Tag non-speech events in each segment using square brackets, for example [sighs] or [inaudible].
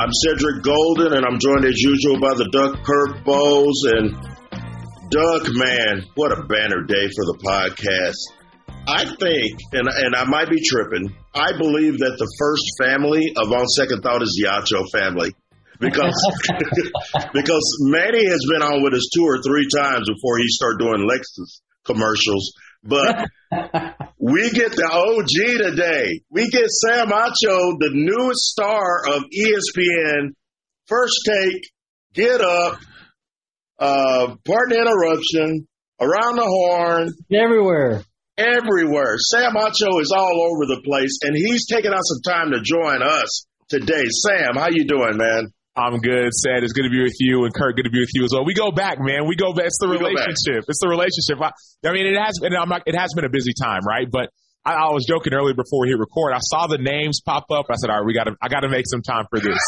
I'm Cedric Golden, and I'm joined as usual by the Duck Kirk Bohls. And Duck, man, what a banner day for the podcast. I think, and, and I might be tripping, I believe that the first family of On Second Thought is the Acho family. Because [laughs] [laughs] because Manny has been on with us two or three times before he started doing Lexus commercials. But we get the OG today. We get Sam Acho, the newest star of ESPN. First take, get up, uh, pardon the interruption, around the horn, everywhere, everywhere. Sam Acho is all over the place, and he's taking out some time to join us today. Sam, how you doing, man? I'm good. Sad. It's good to be with you, and Kurt, good to be with you as well. We go back, man. We go back. It's the we relationship. It's the relationship. I, I mean, it has. And I'm not, it has been a busy time, right? But I, I, was joking earlier before we hit record. I saw the names pop up. I said, "All right, we got to. I got to make some time for this."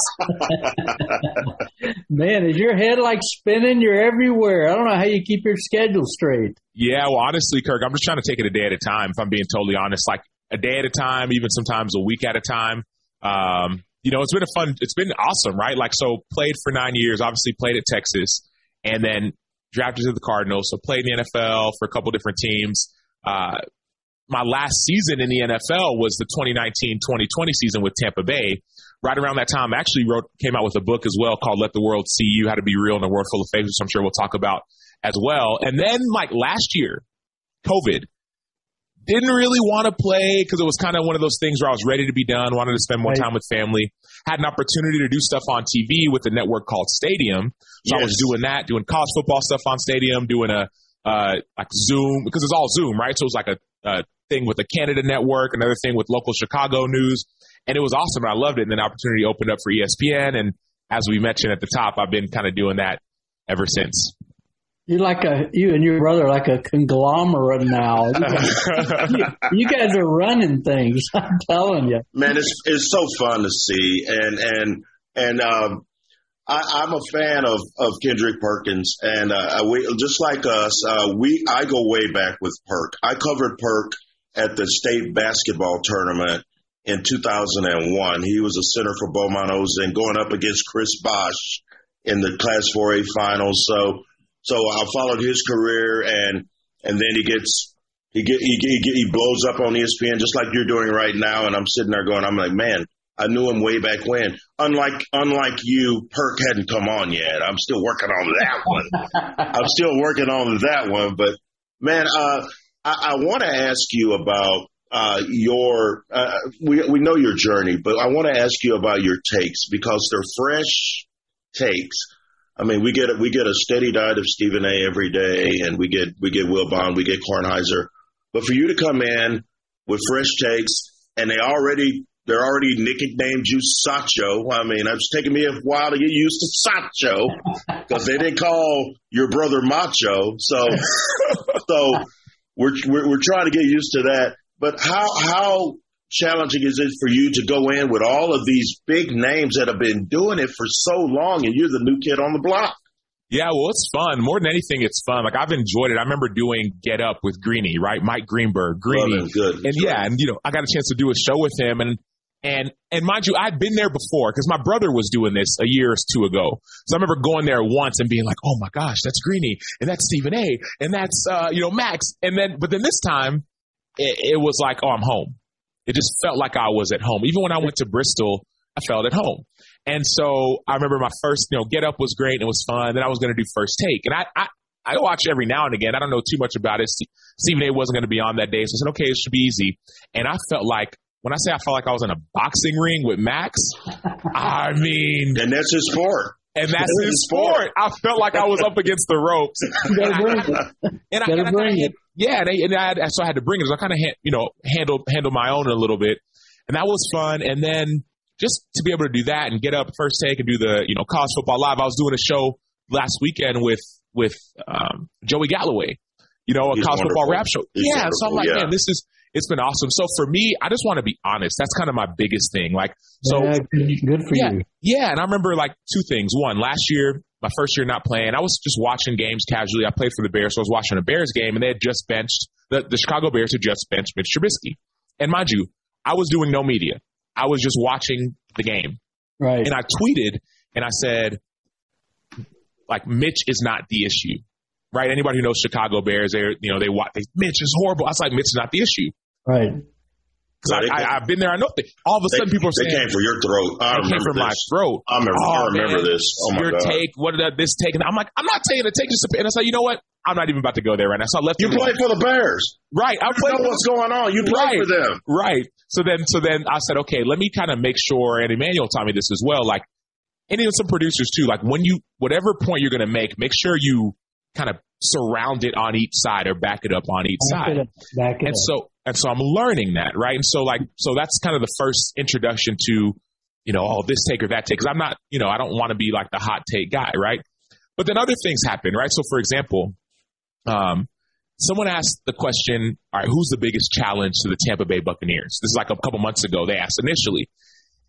[laughs] man, is your head like spinning? You're everywhere. I don't know how you keep your schedule straight. Yeah, well, honestly, Kirk, I'm just trying to take it a day at a time. If I'm being totally honest, like a day at a time, even sometimes a week at a time. Um, you know, it's been a fun, it's been awesome, right? Like, so played for nine years, obviously played at Texas, and then drafted to the Cardinals. So played in the NFL for a couple different teams. Uh, my last season in the NFL was the 2019-2020 season with Tampa Bay. Right around that time, I actually wrote, came out with a book as well called "Let the World See You: How to Be Real in a World Full of Fakes," which I'm sure we'll talk about as well. And then, like last year, COVID didn't really want to play because it was kind of one of those things where I was ready to be done, wanted to spend more right. time with family. Had an opportunity to do stuff on TV with a network called Stadium. So yes. I was doing that, doing college football stuff on Stadium, doing a uh, like Zoom because it's all Zoom, right? So it was like a, a thing with the Canada network, another thing with local Chicago news, and it was awesome. And I loved it. And then opportunity opened up for ESPN, and as we mentioned at the top, I've been kind of doing that ever since. You're like a you and your brother are like a conglomerate now. [laughs] You guys, you, you guys are running things. [laughs] I'm telling you, man. It's it's so fun to see, and and and um, I, am a fan of of Kendrick Perkins, and uh, we just like us. Uh, we I go way back with Perk. I covered Perk at the state basketball tournament in 2001. He was a center for Beaumont and going up against Chris Bosh in the Class 4A finals. So so I followed his career, and and then he gets he get he, he, he blows up on ESPN just like you're doing right now. And I'm sitting there going, I'm like, man, I knew him way back when. Unlike unlike you, Perk hadn't come on yet. I'm still working on that one. [laughs] I'm still working on that one. But man, uh, I, I want to ask you about uh, your. Uh, we we know your journey, but I want to ask you about your takes because they're fresh takes. I mean, we get we get a steady diet of Stephen A. every day, and we get we get Wilbon, we get Kornheiser. But for you to come in with fresh takes, and they already they're already nicknamed you Sacho. I mean, it's taken me a while to get used to Sacho because they didn't call your brother Macho. So, [laughs] so we're, we're we're trying to get used to that. But how how challenging is it for you to go in with all of these big names that have been doing it for so long and you're the new kid on the block? Yeah, well, it's fun. More than anything, it's fun. Like I've enjoyed it. I remember doing Get Up with Greeny, right? Mike Greenberg, Greeny, good. and yeah, and you know, I got a chance to do a show with him, and and and mind you, I'd been there before because my brother was doing this a year or two ago. So I remember going there once and being like, "Oh my gosh, that's Greeny, and that's Stephen A, and that's uh, you know Max." And then, but then this time, it, it was like, "Oh, I'm home." It just felt like I was at home. Even when I went to Bristol, I felt at home. And so I remember my first, you know, get up was great and it was fun. Then I was going to do first take, and I, I I watch every now and again. I don't know too much about it. Stephen A. wasn't going to be on that day, so I said, okay, it should be easy. And I felt like when I say I felt like I was in a boxing ring with Max, I mean, and that's his sport. And that's his sport. I felt like I was up against the ropes. [laughs] You gotta bring. And I, and I bring it. Yeah, and, I, and I, so I had to bring it. So I kind of, you know, handle handle my own a little bit, and that was fun. And then just to be able to do that and get up first take and do the, you know, college football live. I was doing a show last weekend with with um, Joey Galloway, you know, a He's college football rap show. He's yeah, so I'm like, yeah. man, this is it's been awesome. So for me, I just want to be honest. That's kind of my biggest thing. Like, so yeah, good, good for yeah, you. yeah, and I remember like two things. One, last year, my first year not playing, I was just watching games casually. I played for the Bears, so I was watching a Bears game, and they had just benched the, the Chicago Bears had just benched Mitch Trubisky. And mind you, I was doing no media. I was just watching the game, Right. and I tweeted and I said, like Mitch is not the issue, right? Anybody who knows Chicago Bears, they you know they watch. They, Mitch is horrible. I was like, Mitch is not the issue right. because Right. I, I, I've been there. I know. They, all of a They, sudden, people are saying, they came for your throat. I it came remember from my this. throat. I remember, I Oh, remember man. this. Oh my your god! take, what did this take? And I'm like, I'm not taking a take just to, and I said, you know what? I'm not even about to go there right now. So I left You it played for the Bears. right. I You played know what's going on. You played Right. for them. right. So then, so then I said, okay, let me kind of make sure, and Emmanuel taught me this as well. Like, and even some producers too. Like when you, whatever point you're going to make, make sure you kind of surround it on each side or back it up on each Back side. it up. Back it and up. so and so I'm learning that, right? And so like so that's kind of the first introduction to, you know, oh this take or that take. Because I'm not, you know, I don't want to be like the hot take guy, right? But then other things happen, right? So for example, um, someone asked the question, all right, who's the biggest challenge to the Tampa Bay Buccaneers? This is like a couple months ago. They asked initially.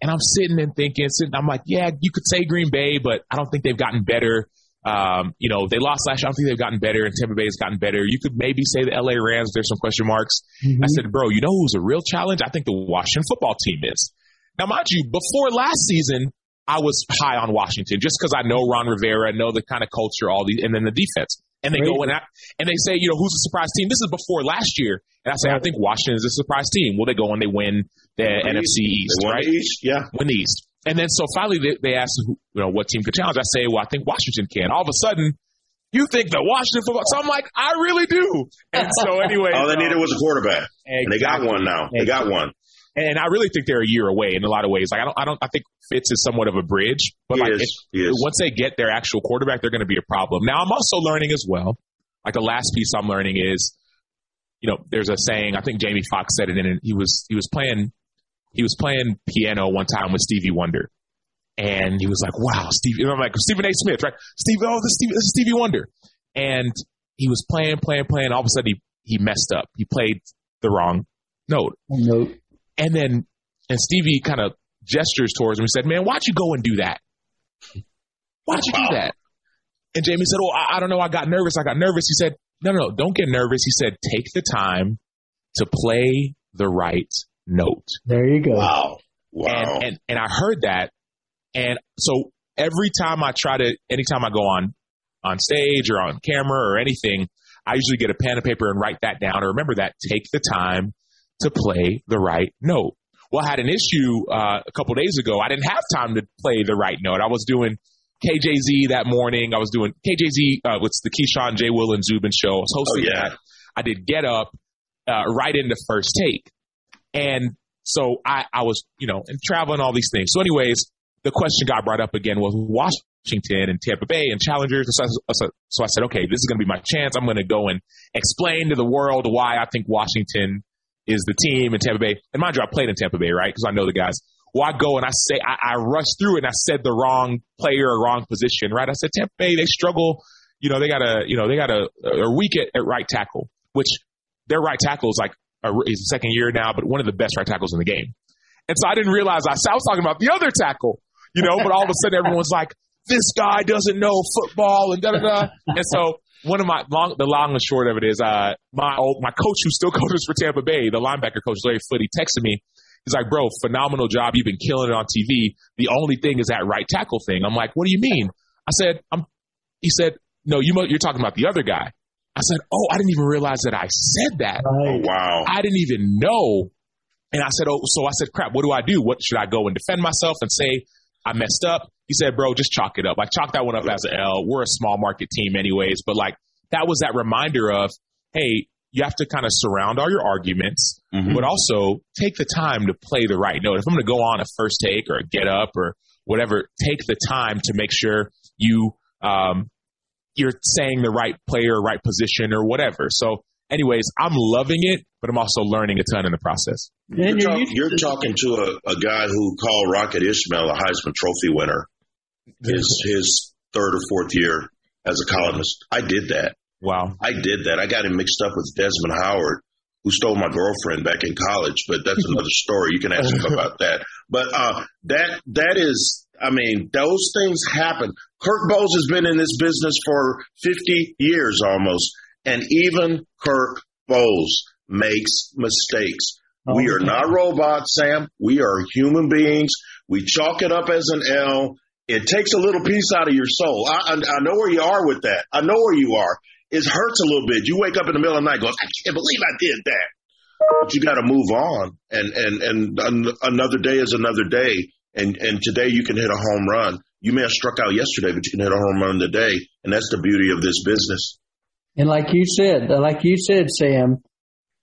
And I'm sitting and thinking, sitting, I'm like, yeah, you could say Green Bay, but I don't think they've gotten better. Um, you know, they lost last year. I don't think they've gotten better, and Tampa Bay has gotten better. You could maybe say the LA Rams. There's some question marks. Mhm. I said, bro, you know who's a real challenge? I think the Washington football team is. Now, mind you, before last season, I was high on Washington just because I know Ron Rivera, I know the kind of culture, all these, and then the defense. And they go and I, and they say, you know, who's a surprise team? This is before last year, and I say, I think Washington is a surprise team. Well, they go and they win the NFC East, won right? the East. Yeah. win the East. And then so finally they, they asked, you know, what team could challenge? I say, well, I think Washington can. All of a sudden, you think that Washington football? So I'm like, I really do. And so [laughs] anyway, All they needed was a quarterback, and they got one now. They got one. And I really think they're a year away in a lot of ways. Like I don't, I don't, I think Fitz is somewhat of a bridge, but He like is. it- He is. once they get their actual quarterback, they're going to be a problem. Now I'm also learning as well. Like the last piece I'm learning is, you know, there's a saying. I think Jamie Foxx said it, and he was he was playing he was playing piano one time with Stevie Wonder, and he was like, "Wow, Stevie!" And I'm like, "Stephen A. Smith, right? Steve, oh, this, is Stevie, this is Stevie Wonder," and he was playing, playing, playing. All of a sudden, he he messed up. He played the wrong note, Note. and then and Stevie kind of gestures towards him and said, "Man, why'd you go and do that? Why'd you Wow. do that?" And Jamie said, "Oh, I, I don't know. I got nervous. I got nervous." He said, "No, no, no, don't get nervous." He said, "Take the time to play the right note." There you go. Wow. Wow. And, and and I heard that, and so every time I try to, anytime I go on on stage or on camera or anything, I usually get a pen and paper and write that down or remember that. Take the time to play the right note. Well, I had an issue uh, a couple days ago. I didn't have time to play the right note. I was doing KJZ that morning. I was doing KJZ. Uh, what's the Keyshawn J. Will and Zubin show? I was oh hosting yeah. that. I did Get Up uh, right into first take, and so I, I was, you know, and traveling all these things. So, anyways, the question got brought up again was Washington and Tampa Bay and challengers. So, I- so, I said, okay, this is going to be my chance. I'm going to go and explain to the world why I think Washington is the team in Tampa Bay. And mind you, I played in Tampa Bay, right? Because I know the guys. Well, I go and I say, I, I rush through and I said the wrong player or wrong position, right? I said Tampa Bay, they struggle. You know, they got a, you know, they got a, a uh, weak at, at right tackle, which their right tackle is like is second year now, but one of the best right tackles in the game. And so I didn't realize I, I was talking about the other tackle, you know, but all of a sudden everyone's like, this guy doesn't know football and da da da. And so one of my long, the long and short of it is, uh, my old, my coach who still [laughs] coaches for Tampa Bay, the linebacker coach Larry Foote, texted me. He's like, bro, phenomenal job. You've been killing it on TV. The only thing is that right tackle thing. I'm like, what do you mean? I said, I'm, he said, no, you, mo- you're talking about the other guy. I said, oh, I didn't even realize that I said that. Oh wow. I didn't even know. And I said, oh, so I said, crap, what do I do? What should I go and defend myself and say? I messed up. He said, bro, just chalk it up. Like chalk that one up as an L. We're a small market team anyways, but like that was that reminder of, hey, you have to kind of surround all your arguments, mm-hmm. but also take the time to play the right note. If I'm going to go on a first take or a get up or whatever, take the time to make sure you um, you're saying the right player, right position, or whatever. So, anyways, I'm loving it, but I'm also learning a ton in the process. You're, talk, you're talking to a, a, guy who called Rocket Ismail a Heisman Trophy winner his his third or fourth year as a columnist. I did that. Wow. I did that. I got him mixed up with Desmond Howard, who stole my girlfriend back in college, but that's another [laughs] story. You can ask him about that. But uh, that that is I mean, those things happen. Kirk Bohls has been in this business for 50 years almost, and even Kirk Bohls makes mistakes. Oh, we are not robots, Sam. We are human beings. We chalk it up as an L. It takes a little piece out of your soul. I, I, I know where you are with that. I know where you are. It hurts a little bit. You wake up in the middle of the night going, I can't believe I did that. But you got to move on. And, and, and another day is another day. And and today you can hit a home run. You may have struck out yesterday, but you can hit a home run today, and that's the beauty of this business. And like you said, like you said, Sam,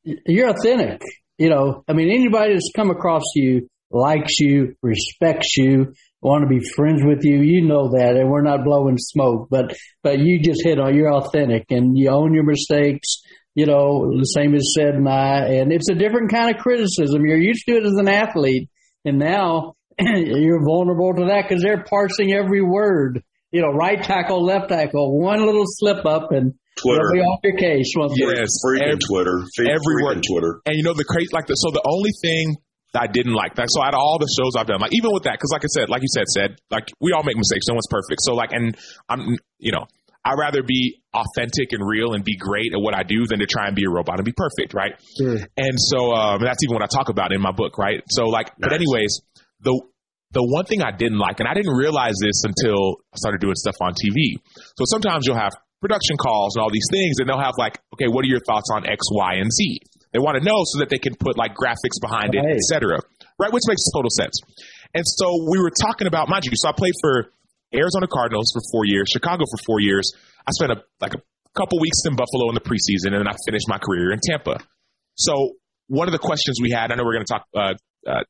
you're authentic. You know, I mean, anybody that's come across you likes you, respects you, want to be friends with you. You know that, and we're not blowing smoke, but but you just hit on. You're authentic, and you own your mistakes. You know, the same as said and I, and it's a different kind of criticism. You're used to it as an athlete, and now [clears throat] you're vulnerable to that because they're parsing every word. You know, right tackle, left tackle, one little slip up and Twitter. Be off your case. Yes, freaking every, Twitter. Everywhere. Twitter. And you know the crazy, like the so the only thing I didn't like that. So out of all the shows I've done, like even with that, because like I said, like you said, said like we all make mistakes. No one's perfect. So like, and I'm, you know, I'd rather be authentic and real and be great at what I do than to try and be a robot and be perfect, right? Sure. And so um, that's even what I talk about in my book, right? So like, nice. but anyways, the the one thing I didn't like, and I didn't realize this until I started doing stuff on TV. So sometimes you'll have production calls and all these things, and they'll have like, okay, what are your thoughts on X, Y, and Z? They want to know so that they can put like graphics behind right. it, etc. Right, which makes total sense. And so we were talking about, mind you, so I played for Arizona Cardinals for four years, Chicago for four years. I spent a like a couple weeks in Buffalo in the preseason, and then I finished my career in Tampa. So one of the questions we had, I know we're going to talk uh, uh,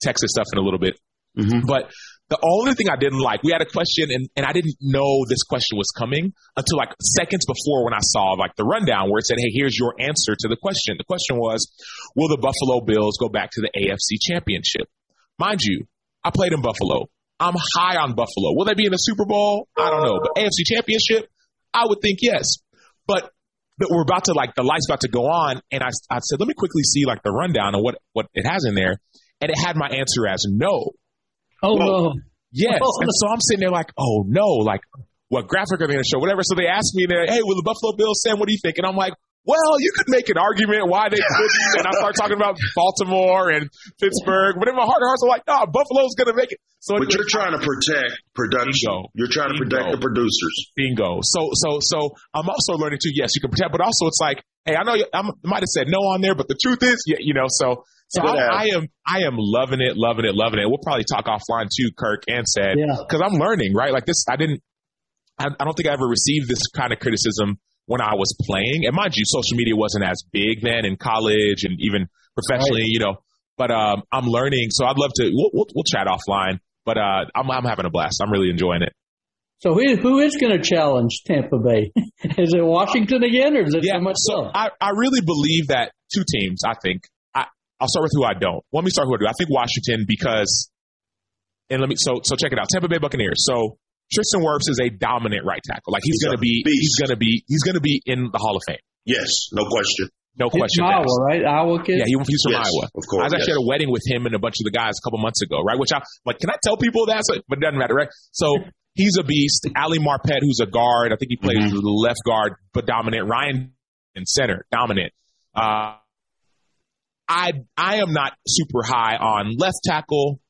Texas stuff in a little bit. Mm-hmm. But the only thing I didn't like, we had a question and, and I didn't know this question was coming until like seconds before when I saw like the rundown where it said, Hey, here's your answer to the question. The question was, will the Buffalo Bills go back to the AFC championship? Mind you, I played in Buffalo. I'm high on Buffalo. Will they be in the Super Bowl? I don't know. But AFC championship, I would think yes. But but we're about to like the lights about to go on, and I, I said, let me quickly see like the rundown of what what it has in there, and it had my answer as no. Oh no. Yes. Oh, and so I'm sitting there like, oh no, like what graphic are they going to show? Whatever. So they asked me, there, hey, will the Buffalo Bills send? What do you think? And I'm like, well, you could make an argument why they couldn't. and I start [laughs] talking about Baltimore and Pittsburgh. But in my heart of hearts, I'm like, no, nah, Buffalo's going to make it. So but you're trying to protect production. Bingo. You're trying to protect Bingo. the producers. Bingo. So, so, so I'm also learning too. Yes, you can protect, but also it's like, hey, I know you, I might have said no on there, but the truth is, yeah, you know, so, so I, I, am, I am loving it, loving it, loving it. We'll probably talk offline too, Kirk and said, because yeah. I'm learning, right? Like this, I didn't, I, I don't think I ever received this kind of criticism when I was playing. And mind you, social media wasn't as big then in college and even professionally, right. you know. But um, I'm learning, so I'd love to. We'll, we'll, we'll chat offline. But uh, I'm, I'm having a blast. I'm really enjoying it. So who, who is going to challenge Tampa Bay? [laughs] is it Washington again, or is it yeah, so So I, I really believe that two teams. I think I'll start with who I don't. Let me start with who I do. I think Washington because, and let me so so check it out. Tampa Bay Buccaneers. So Tristan Wirfs is a dominant right tackle. Like he's, he's going to be, beast. he's going to be, he's going to be in the Hall of Fame. Yes, no question. No question. Iowa, right? Iowa kid. Yeah, he, he's from yes, Iowa. Of course. I was actually yes. at a wedding with him and a bunch of the guys a couple months ago, right? Which I like. Can I tell people that? So, but it doesn't matter, right? So [laughs] he's a beast. Ali Marpet, who's a guard. I think he plays mm-hmm. left guard, but dominant. Ryan in center, dominant. Uh, I I am not super high on left tackle,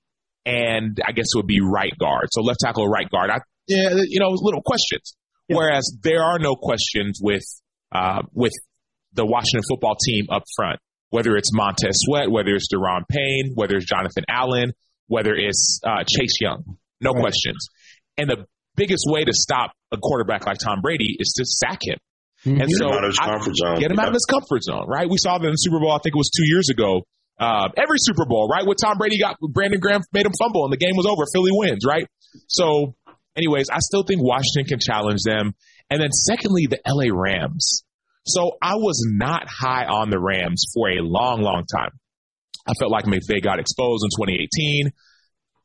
and I guess it would be right guard. So left tackle, right guard. I yeah, you know, little questions. Yeah. Whereas there are no questions with uh, with the Washington football team up front, whether it's Montez Sweat, whether it's Daron Payne, whether it's Jonathan Allen, whether it's uh, Chase Young, no right. questions. And the biggest way to stop a quarterback like Tom Brady is to sack him. Mm-hmm. And get so him out of his comfort zone. Get him out of his comfort zone, right? We saw that in the Super Bowl. I think it was two years ago. Uh, every Super Bowl, right? With Tom Brady got Brandon Graham made him fumble and the game was over. Philly wins, right? So, anyways, I still think Washington can challenge them. And then secondly, the LA Rams. So I was not high on the Rams for a long, long time. I felt like McVay got exposed in 2018.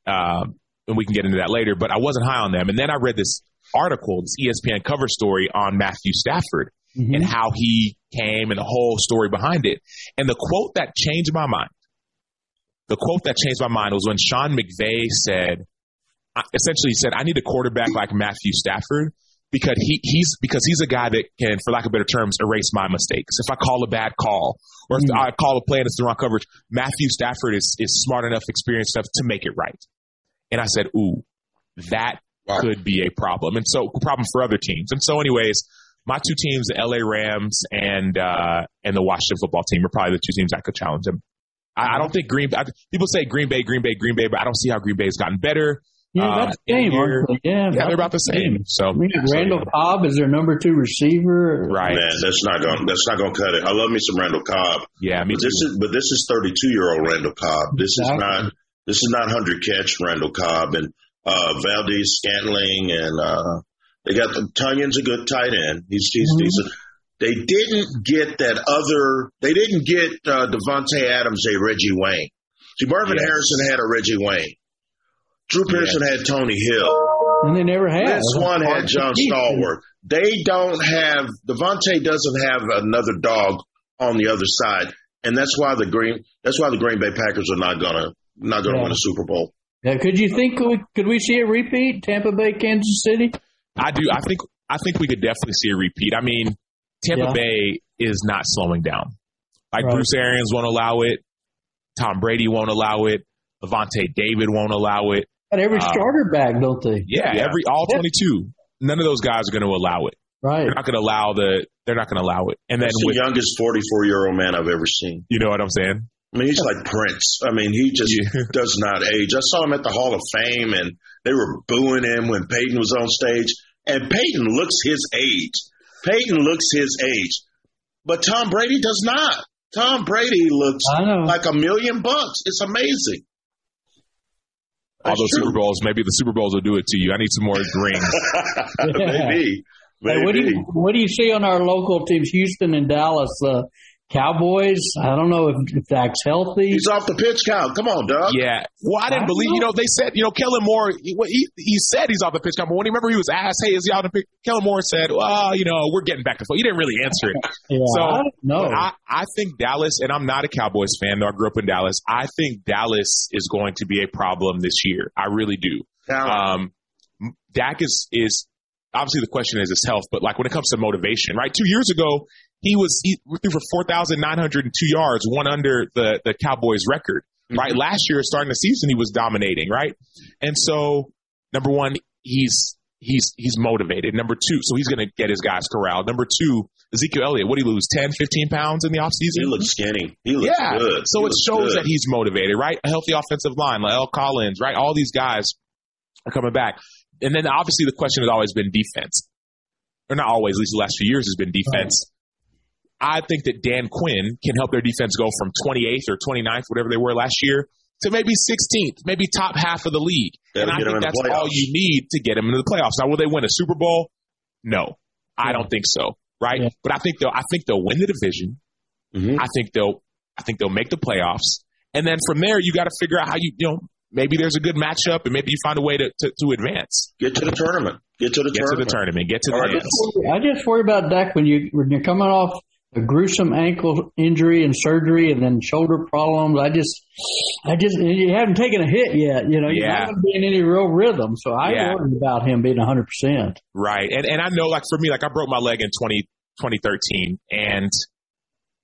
Um, and we can get into that later, but I wasn't high on them. And then I read this article, this ESPN cover story on Matthew Stafford mm-hmm. and how he came and the whole story behind it. And the quote that changed my mind, the quote that changed my mind was when Sean McVay said, essentially said, I need a quarterback like Matthew Stafford because he, he's because he's a guy that can, for lack of better terms, erase my mistakes. If I call a bad call or if mm. I call a play and it's the wrong coverage, Matthew Stafford is is smart enough, experienced enough to make it right. And I said, ooh, that wow. could be a problem. And so problem for other teams. And so anyways, my two teams, the LA Rams and uh, and the Washington football team, are probably the two teams I could challenge them. I, I don't think Green. I, people say Green Bay, Green Bay, Green Bay, but I don't see how Green Bay's gotten better. Yeah, uh, that's the same. Yeah, yeah, they're about the same. So I mean, Randall so, yeah. Cobb is their number two receiver. Right, man. That's not going. That's not going to cut it. I love me some Randall Cobb. Yeah, me but This is, but this is thirty two year old Randall Cobb. This exactly. is not. This is not hundred catch Randall Cobb and uh, Valdes-Scantling and uh, they got the Tonyan's a good tight end. He's he's mm-hmm. decent. They didn't get that other. They didn't get uh, Davante Adams a Reggie Wayne. See, Marvin yes. Harrison had a Reggie Wayne. Drew Pearson yes. had Tony Hill. And they never had. This one had John Stallworth. They don't have Davante doesn't have another dog on the other side, and that's why the Green that's why the Green Bay Packers are not gonna not gonna yeah. win a Super Bowl. Yeah, could you think could we, could we see a repeat Tampa Bay Kansas City? I do. I think I think we could definitely see a repeat. I mean, Tampa yeah. Bay is not slowing down. Like right. Bruce Arians won't allow it. Tom Brady won't allow it. Lavonte David won't allow it. But every uh, starter bag, don't they? Yeah, yeah. every all twenty two. None of those guys are going to allow it. Right. They're not going to allow the. They're not going to allow it. And then That's with, the youngest forty four year old man I've ever seen. You know what I'm saying? I mean, he's like [laughs] Prince. I mean, he just yeah. does not age. I saw him at the Hall of Fame, and they were booing him when Peyton was on stage. And Peyton looks his age. Peyton looks his age, but Tom Brady does not. Tom Brady looks like a million bucks. It's amazing. All those. Super Bowls, maybe the Super Bowls will do it to you. I need some more rings. maybe. [laughs] Maybe. Hey, what do you what do you see on our local teams, Houston and Dallas? Uh, Cowboys. I don't know if, if Dak's healthy. He's off the pitch count. Come on, Doug. Yeah. Well, I didn't I believe. Know. You know, they said. You know, Kellen Moore. He, he, he said he's off the pitch count, but when he remember he was asked, "Hey, is he off the pitch?" Kellen Moore said, "Well, you know, we're getting back to football." He didn't really answer it. [laughs] yeah, so no, I, I think Dallas, and I'm not a Cowboys fan, though I grew up in Dallas. I think Dallas is going to be a problem this year. I really do. Um, Dak is is obviously the question is his health, but like when it comes to motivation, right? Two years ago, he was he threw for 4,902 yards, one under the, the Cowboys record, mm-hmm. right? Last year, starting the season, he was dominating, right? And so, number one, he's he's he's motivated. Number two, so he's going to get his guys corralled. Number two, Ezekiel Elliott, what did he lose, 10, 15 pounds in the offseason? He looks skinny. He looks yeah. good. So he it shows good. that he's motivated, right? A healthy offensive line, La'el Collins, right? All these guys are coming back. And then obviously the question has always been defense. Or not always, at least the last few years has been defense. I think that Dan Quinn can help their defense go from 28th or 29th, whatever they were last year, to maybe 16th, maybe top half of the league. That'll and I think that's all you need to get them into the playoffs. Now, will they win a Super Bowl? No, I don't think so. Right, yeah. but I think they'll. I think they'll win the division. Mm-hmm. I think they'll. I think they'll make the playoffs, and then from there, you got to figure out how you. You know, maybe there's a good matchup, and maybe you find a way to to, to advance. Get to the tournament. Get to the get tournament. to the tournament. Get to the. I just, I just worry about Dak when you when you're coming off a gruesome ankle injury and surgery and then shoulder problems. I just, I just, you haven't taken a hit yet. You know, you're yeah. not be in any real rhythm. So I yeah. worried about him being 100%. Right. And, and I know, like, for me, like, I broke my leg in 20, 2013 and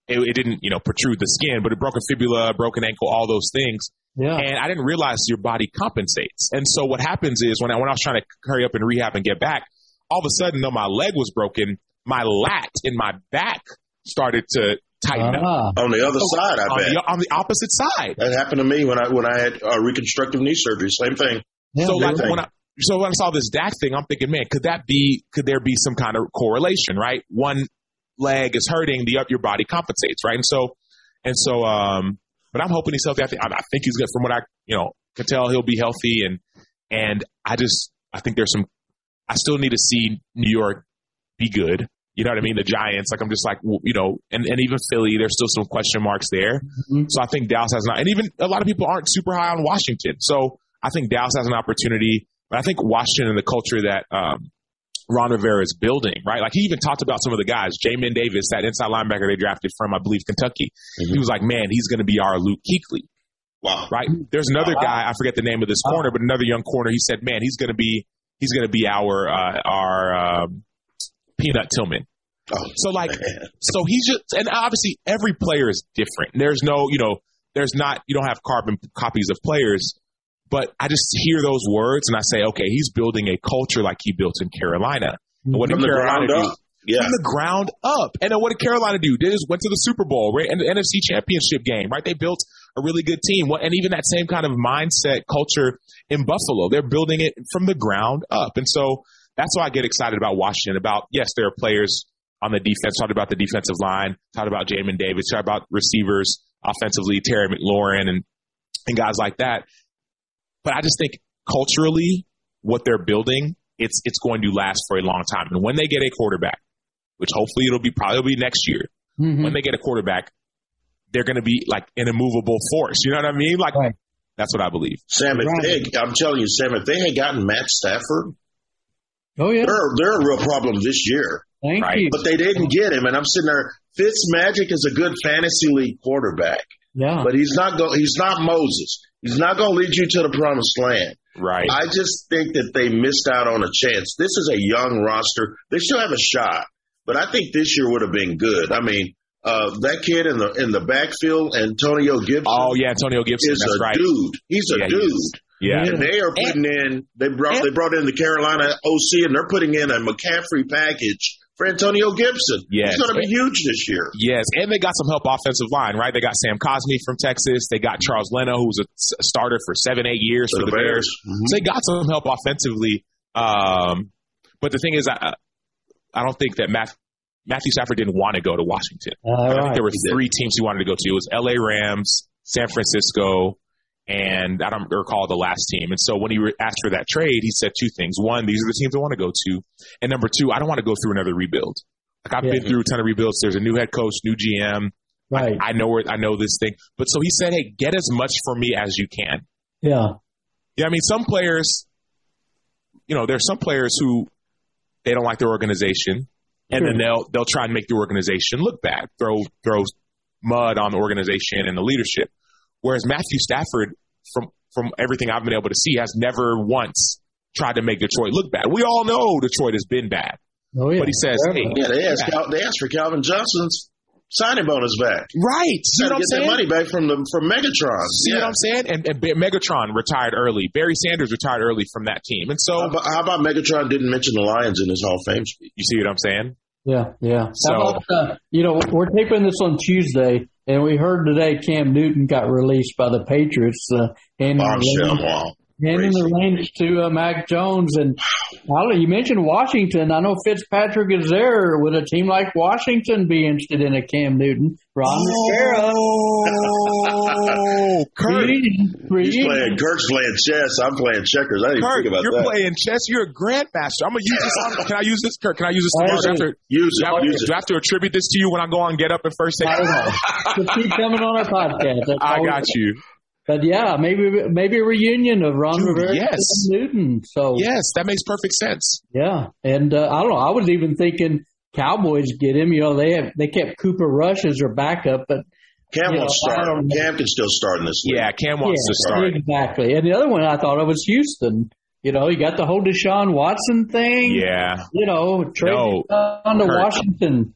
it, it didn't, you know, protrude the skin, but it broke a fibula, broken ankle, all those things. Yeah. And I didn't realize your body compensates. And so what happens is when I, when I was trying to hurry up and rehab and get back, all of a sudden, though my leg was broken, my lat in my back started to tighten up. Ah, On the other side, I On bet. the, on the opposite side. That happened to me when I when I had uh, reconstructive knee surgery. Same thing. yeah, so like thing. when I so when I saw this Dak thing, I'm thinking, man, could that be? Could there be some kind of correlation? Right, one leg is hurting, the up your body compensates, right? And so, and so, um, but I'm hoping he's healthy. I think I, I think he's good. From what I you know can tell, he'll be healthy, and and I just I think there's some. I still need to see New York be good. You know what I mean? The Giants, like I'm just like you know, and, and even Philly, there's still some question marks there. Mhm. So I think Dallas has not, and even a lot of people aren't super high on Washington. So I think Dallas has an opportunity. But I think Washington and the culture that um, Ron Rivera is building, right? Like he even talked about some of the guys, Jamin Davis, that inside linebacker they drafted from, I believe, Kentucky. He was like, man, he's going to be our Luke Kuechly, Wow. right? There's another guy, I forget the name of this corner, but another young corner. He said, man, he's going to be, he's going to be our, uh, our, um, Peanut Tillman. Oh, So like, man. so he's just, and obviously every player is different. There's no, you know, there's not, you don't have carbon copies of players, but I just hear those words and I say, okay, he's building a culture like he built in Carolina. And what From did the Carolina ground do? up. Yeah. From the ground up. And then what did Carolina do? They just went to the Super Bowl, right? And the NFC championship game, right? They built a really good team. What- And even that same kind of mindset culture in Buffalo, they're building it from the ground up. And so that's why I get excited about Washington. About, yes, there are players on the defense, talked about the defensive line, talked about Jamin Davis, talked about receivers offensively, Terry McLaurin and, and guys like that. But I just think culturally, what they're building, it's it's going to last for a long time. And when they get a quarterback, which hopefully it'll be probably be next year, Mhm. when they get a quarterback, they're going to be like an immovable force. You know what I mean? Like Right. that's what I believe. Sam, if Right. they I'm telling you, Sam, if they had gotten Matt Stafford, Oh yeah, they're they're a real problem this year. thank Right. you. But they didn't get him, and I'm sitting there. Fitz Magic is a good fantasy league quarterback, Yeah, but he's not go. He's not Moses. He's not going to lead you to the promised land. Right. I just think that they missed out on a chance. This is a young roster. They still have a shot, but I think this year would have been good. I mean, uh, that kid in the in the backfield, Antonio Gibson, oh yeah, Antonio Gibson. is That's a right. dude. He's a Yeah, dude. is. Yeah. And they are putting in. They brought they brought in the Carolina OC, and they're putting in a McCaffrey package for Antonio Gibson. Yes. He's going to be huge this year. Yes, and they got some help offensive line, right? They got Sam Cosmi from Texas. They got Charles Leno, who was a s- starter for seven, eight years for, the Bears. Mhm. So they got some help offensively. Um, but the thing is, I, I don't think that Math, Matthew Stafford didn't want to go to Washington. All I think there were three teams he wanted to go to. It was L.A. Rams, San Francisco, and I don't recall the last team. And so when he re- asked for that trade, he said two things: one, these are the teams I want to go to, and number two, I don't want to go through another rebuild. Like I've Yeah. been through a ton of rebuilds. There's a new head coach, new GM. right. I know where I know this thing. But so he said, "Hey, get as much for me as you can." yeah, Yeah, I mean, some players, you know, there's some players who they don't like their organization, and then they'll they'll try and make the organization look bad, throw throw mud on the organization and the leadership. Whereas Matthew Stafford, from from everything I've been able to see, has never once tried to make Detroit look bad. We all know Detroit has been bad, oh yeah. but he says, Forever. "Hey, Yeah, they asked Yeah. Cal- they asked for Calvin Johnson's signing bonus back. right, see Got what I'm get saying?" that money back from the from Megatron. See yeah. what I'm saying? And, and Megatron retired early. Barry Sanders retired early from that team. And so How about, how about Megatron didn't mention the Lions in his Hall of Fame speech? you see what I'm saying? Yeah, yeah. So- How about, uh, you know, we're taping this on Tuesday, and we heard today Cam Newton got released by the Patriots, uh, handing, the Bombshell. reins, Wow. handing the reins to uh, Mac Jones. And Ollie, you mentioned Washington. I know Fitzpatrick is there. Would a team like Washington be interested in a Cam Newton? Ron Rivera. Oh, [laughs] Kurt, He's playing. Kirk's playing chess. I'm playing checkers. I didn't even Kurt, think about that. you're playing chess. You're a grandmaster. I'm gonna use this. On, can I use this, Kurt? Can I use this tomorrow? Do I have to, Use do I have- Use do I have to attribute this to you when I go on Get Up and First Take? I don't know. [laughs] Just keep coming on our podcast. That's I all we- got you. But yeah, maybe maybe a reunion of Ron Dude, Rivera yes. and Newton. So Yes, that makes perfect sense. Yeah, and uh, I don't know. I was even thinking Cowboys get him. You know, they have they kept Cooper Rush as their backup, but Cam Yeah, won't I start. Cam can still start in this league. Yeah, Cam wants yeah, to start. exactly. And the other one I thought of was Houston. You know, you got the whole Deshaun Watson thing. Yeah, You know, trade No, on to Kurt. Washington.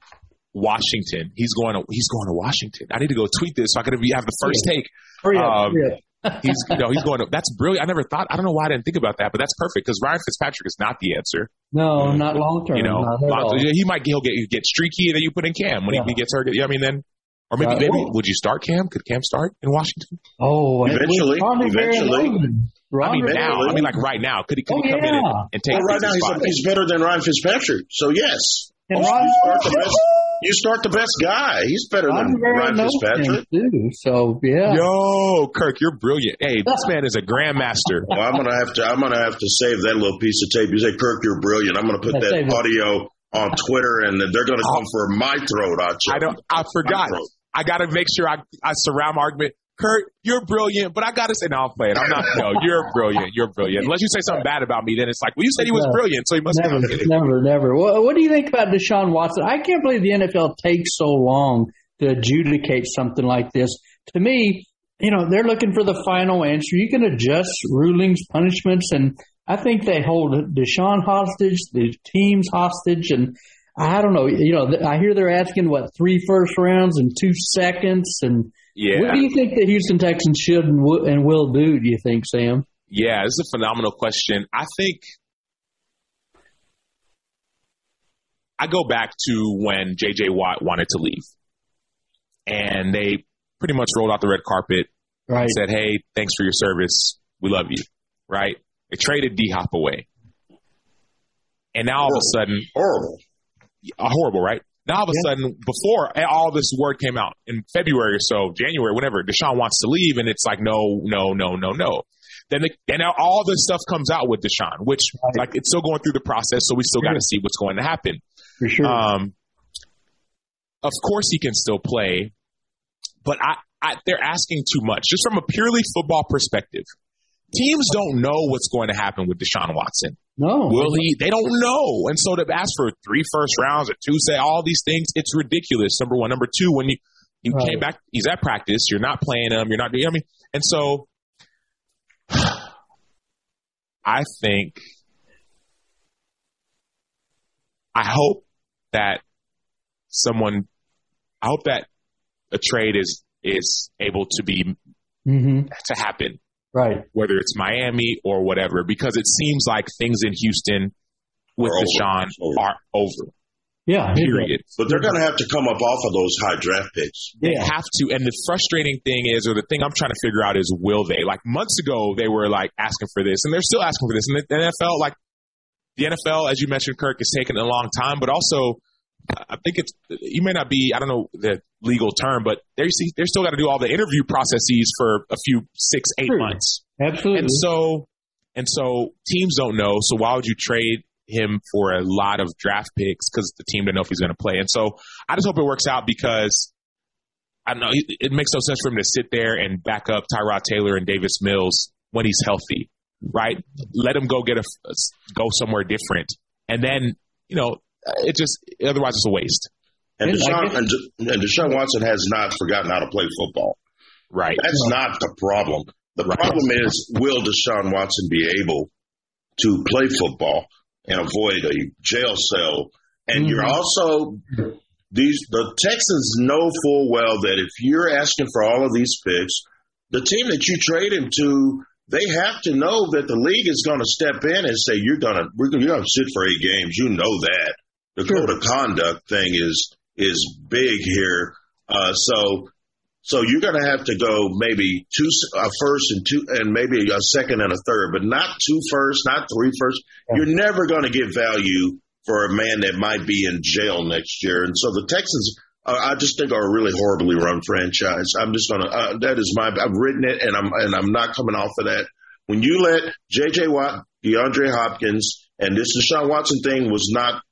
Washington. He's going to. He's going to Washington. I need to go tweet this so I can be, have the first take. Hurry up, Um, hurry up. He's no, he's going to. That's brilliant. I never thought. I don't know why I didn't think about that, but that's perfect because Ryan Fitzpatrick is not the answer. No, not long term. You know, not at all. he might he'll get you get streaky and then you put in Cam when Yeah. he, he gets hurt. Yeah, I mean then Or maybe, Uh, maybe well- would you start Cam? Could Cam start in Washington? Oh, Eventually, eventually. Barron. I mean, Ronnie now. Barron. I mean, like right now. Could he, could Oh, he come in and, and take Well, right now he's, spot? he's better than Ryan Fitzpatrick. So yes, And oh, you start the best. You start the best guy. He's better Ronnie than Barron Ryan Fitzpatrick. too. So yeah. Yo, Kirk, you're brilliant. Hey, this man is a grandmaster. [laughs] Well, I'm gonna have to. I'm gonna have to save that little piece of tape. You say, Kirk, you're brilliant. I'm gonna put Yeah, that save it. audio on Twitter, and they're gonna come oh. for my throat. I, I don't. I forgot. I got to make sure I, I surround my argument. Kurt, you're brilliant, but I got to say, no, I'm playing. I'm not. No, you're brilliant. You're brilliant. Unless you say something bad about me, then it's like, well, you said he was No. brilliant, so he must Never, be. never, never. What, what do you think about Deshaun Watson? I can't believe the NFL takes so long to adjudicate something like this. To me, you know, they're looking for the final answer. You can adjust rulings, punishments, and I think they hold Deshaun hostage, the teams hostage, and I don't know. You know, I hear they're asking what three first rounds and two seconds, and Yeah. what do you think the Houston Texans should and will, and will do? Do you think, Sam? Yeah, this is a phenomenal question. I think I go back to when JJ Watt wanted to leave. And they pretty much rolled out the red carpet Right. and said, Hey, thanks for your service. We love you. Right? They traded D Hop away. And now all of a sudden, Horrible. uh, horrible, right? Now all of a Yeah. sudden, before all this word came out in February or so, January, whatever, Deshaun wants to leave, and it's like no, no, no, no, no. Then the, then now all this stuff comes out with Deshaun, which Right. like it's still going through the process, so we still got to see what's going to happen. For sure. Um, of course, he can still play, but I, I, they're asking too much just from a purely football perspective. Teams don't know what's going to happen with Deshaun Watson. No. Will he? They don't know. And so to ask for three first rounds or two, say all these things, it's ridiculous. Number one. Number two, when you, you Right. came back, he's at practice, you're not playing him, you're not doing, I mean, and so [sighs] I think, I hope that someone, I hope that a trade is, is able to be, mm-hmm. to happen Right. whether it's Miami or whatever, because it seems like things in Houston with Are over. Deshaun over. are over. Yeah. Period. But they're gonna have to come up off of those high draft picks. They Yeah. have to. And the frustrating thing is, or the thing I'm trying to figure out is, will they? Like months ago, they were like asking for this, and they're still asking for this. And the NFL, like the NFL, as you mentioned, Kirk, is taking a long time, but also. I think it's you may not be I don't know the legal term, but they see they're still got to do all the interview processes for a few six eight True. months. Absolutely. And so, and so teams don't know. So why would you trade him for a lot of draft picks? Because the team doesn't know if he's going to play. And so I just hope it works out because I don't know it, it makes no sense for him to sit there and back up Tyrod Taylor and Davis Mills when he's healthy, right? Let him go get a go somewhere different, and then you know it just otherwise it's a waste, And Deshaun, and, and Deshaun Watson has not forgotten how to play football. right? That's not the problem. The Right. problem is, will Deshaun Watson be able to play football and avoid a jail cell? And you're mm-hmm. also these the Texans know full well that if you're asking for all of these picks, the team that you trade him to, they have to know that the league is going to step in and say you're going to we're gonna, you're going to sit for eight games. You know that the Sure. code of conduct thing is is big here. Uh, so so you're going to have to go maybe two a first and two and maybe a second and a third, but not two first, not three first. You're never going to get value for a man that might be in jail next year. And so the Texans, uh, I just think are a really horribly run franchise. I'm just going to uh, that is my I've written it and I'm and I'm not coming off of that. When you let J.J. Watt, DeAndre Hopkins, and this Deshaun Watson thing was not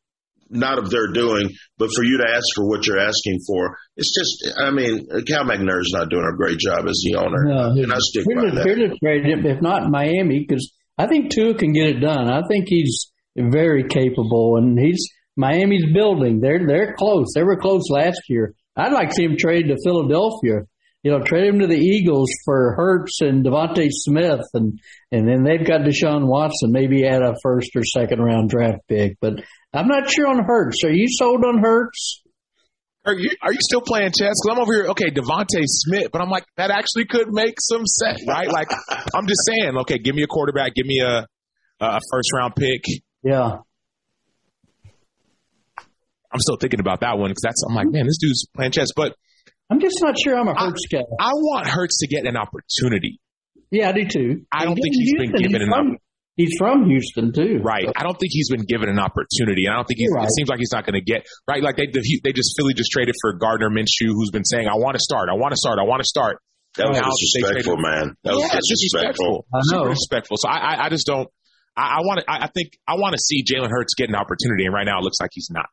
not of their doing, but for you to ask for what you're asking for, it's just, I mean, Cal McNair's not doing a great job as the owner. No, and I stick by that. a trade, if not Miami, because I think Tua can get it done. I think he's very capable, and he's Miami's building. They're they're close. They were close last year. I'd like to see him trade to Philadelphia. You know, trade him to the Eagles for Hurts and DeVonta Smith, and and then they've got Deshaun Watson. Maybe add a first or second round draft pick, but I'm not sure on Hurts. Are you sold on Hurts? Are you are you still playing chess? Because I'm over here. Okay, DeVonta Smith, but I'm like that actually could make some sense, right? Like I'm just saying. Okay, give me a quarterback, give me a a first round pick. Yeah, I'm still thinking about that one because that's I'm like, man, this dude's playing chess. But I'm just not sure I'm a Hurts guy. I want Hurts to get an opportunity. Yeah, I do too. I don't He's think in he's been given he's an from, he's from Houston too. Right. So- I don't think he's been given an opportunity. And I don't think he's, right. it seems like he's not going to get, right? Like they, they just, Philly just traded for Gardner Minshew, who's been saying, I want to start. I want to start. I want to start. That was Now disrespectful, traded- man. That was yeah, it's disrespectful. I Super know. disrespectful. So I, I, I just don't, I, I want to, I, I think, I want to see Jalen Hurts get an opportunity. And right now it looks like he's not.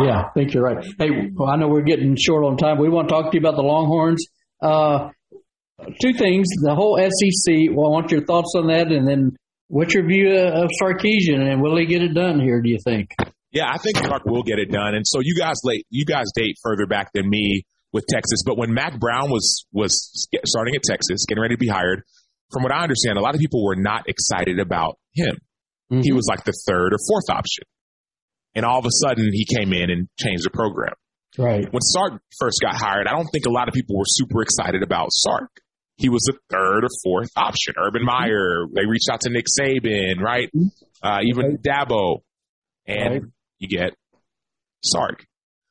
Yeah, I think you're right. Hey, well, I know we're getting short on time. We want to talk to you about the Longhorns. Uh, two things: the whole SEC. Well, I want your thoughts on that, and then what's your view of Sarkisian, and will he get it done here? Do you think? Yeah, I think Clark will get it done. And so you guys late, you guys date further back than me with Texas. But when Mack Brown was was starting at Texas, getting ready to be hired, from what I understand, a lot of people were not excited about him. He was like the third or fourth option, and all of a sudden he came in and changed the program. right. When Sark first got hired, I don't think a lot of people were super excited about Sark. He was the third or fourth option. Urban Meyer, they reached out to Nick Saban, right? Uh, even Dabo, and Right. you get Sark.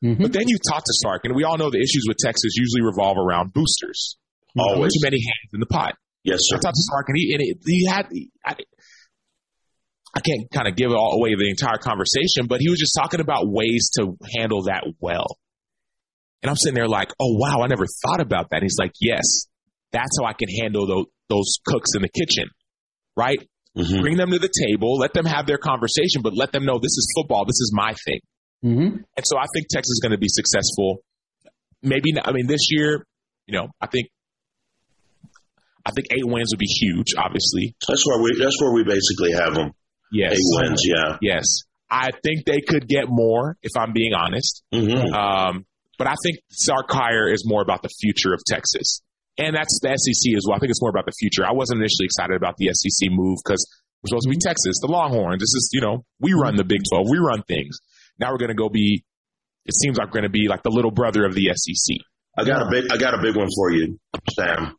Mhm. But then you talk to Sark, and we all know the issues with Texas usually revolve around boosters. Always. Too many hands in the pot. Yes, I sir. talked to Sark, and he, and he, he had, I, I can't kind of give it all away the entire conversation, but he was just talking about ways to handle that well. And I'm sitting there like, oh, wow, I never thought about that. And he's like, yes, that's how I can handle those, those cooks in the kitchen, right? Mhm. Bring them to the table, let them have their conversation, but let them know this is football, this is my thing. Mm-hmm. And so I think Texas is going to be successful. Maybe not, I mean this year, you know, I think I think eight wins would be huge. Obviously, That's where we. That's where we basically have them. yes, Eight wins. Yeah. yes. I think they could get more if I'm being honest. hmm Um, but I think Sark hire is more about the future of Texas, and that's the SEC as well. I think it's more about the future. I wasn't initially excited about the SEC move because we're supposed to be Texas, the Longhorns. This is you know we run the Big Twelve, we run things. Now we're going to go be. It seems like we're going to be like the little brother of the SEC. I got a big. I got a big one for you, Sam.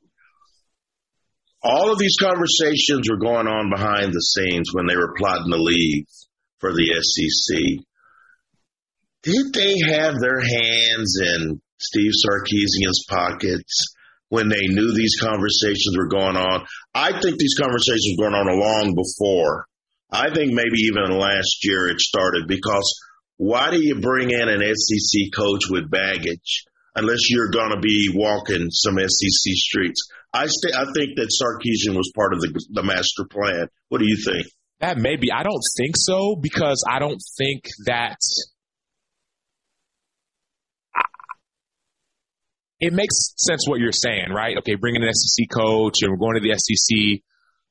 All of these conversations were going on behind the scenes when they were plotting the league for the SEC. Did they have their hands in Steve Sarkisian's pockets when they knew these conversations were going on? I think these conversations were going on long before. I think maybe even last year it started because why do you bring in an SEC coach with baggage unless you're going to be walking some SEC streets? I st- I think that Sarkisian was part of the the master plan. What do you think? That may be. I don't think so because I don't think that. It makes sense what you're saying, right? Okay, bringing an SEC coach and we're going to the SEC.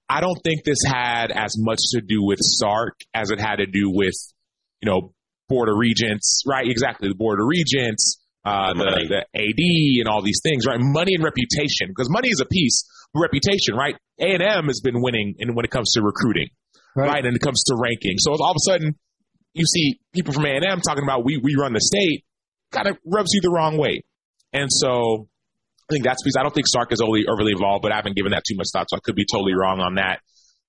I don't think this had as much to do with Sark as it had to do with, you know, board of regents, right? Exactly, the board of regents, uh, the, the AD, and all these things, right? Money and reputation, because money is a piece, reputation, right? A and M has been winning, and when it comes to recruiting, right. And it comes to ranking. So all of a sudden, you see people from A&M talking about we, we run the state, kind of rubs you the wrong way. And so I think that's because I don't think Sark is overly, overly involved, but I haven't given that too much thought, so I could be totally wrong on that.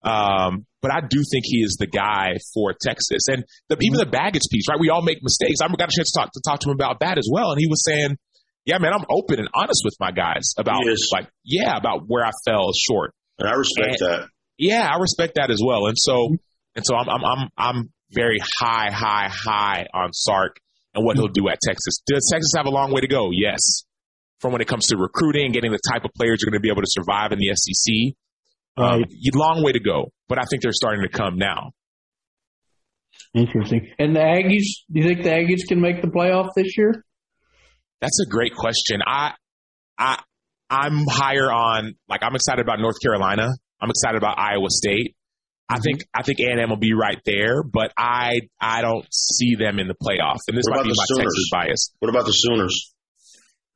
Um, but I do think he is the guy for Texas. And the, even the baggage piece, right? We all make mistakes. I got a chance to talk, to talk to him about that as well. And he was saying, yeah, man, I'm open and honest with my guys about like, yeah, about where I fell short And I respect that. yeah, I respect that as well. And so, and so I'm, I'm, I'm, I'm very high, high, high on Sark and what he'll do at Texas. Does Texas have a long way to go? Yes. From when it comes to recruiting, getting the type of players you're going to be able to survive in the SEC, um, long way to go. But I think they're starting to come now. Interesting. And the Aggies, do you think the Aggies can make the playoff this year? That's a great question. I, I, I'm higher on like I'm excited about North Carolina. I'm excited about Iowa State. I think I think A&M will be right there, but I I don't see them in the playoff. And this What might be my Sooners? Texas bias What about the Sooners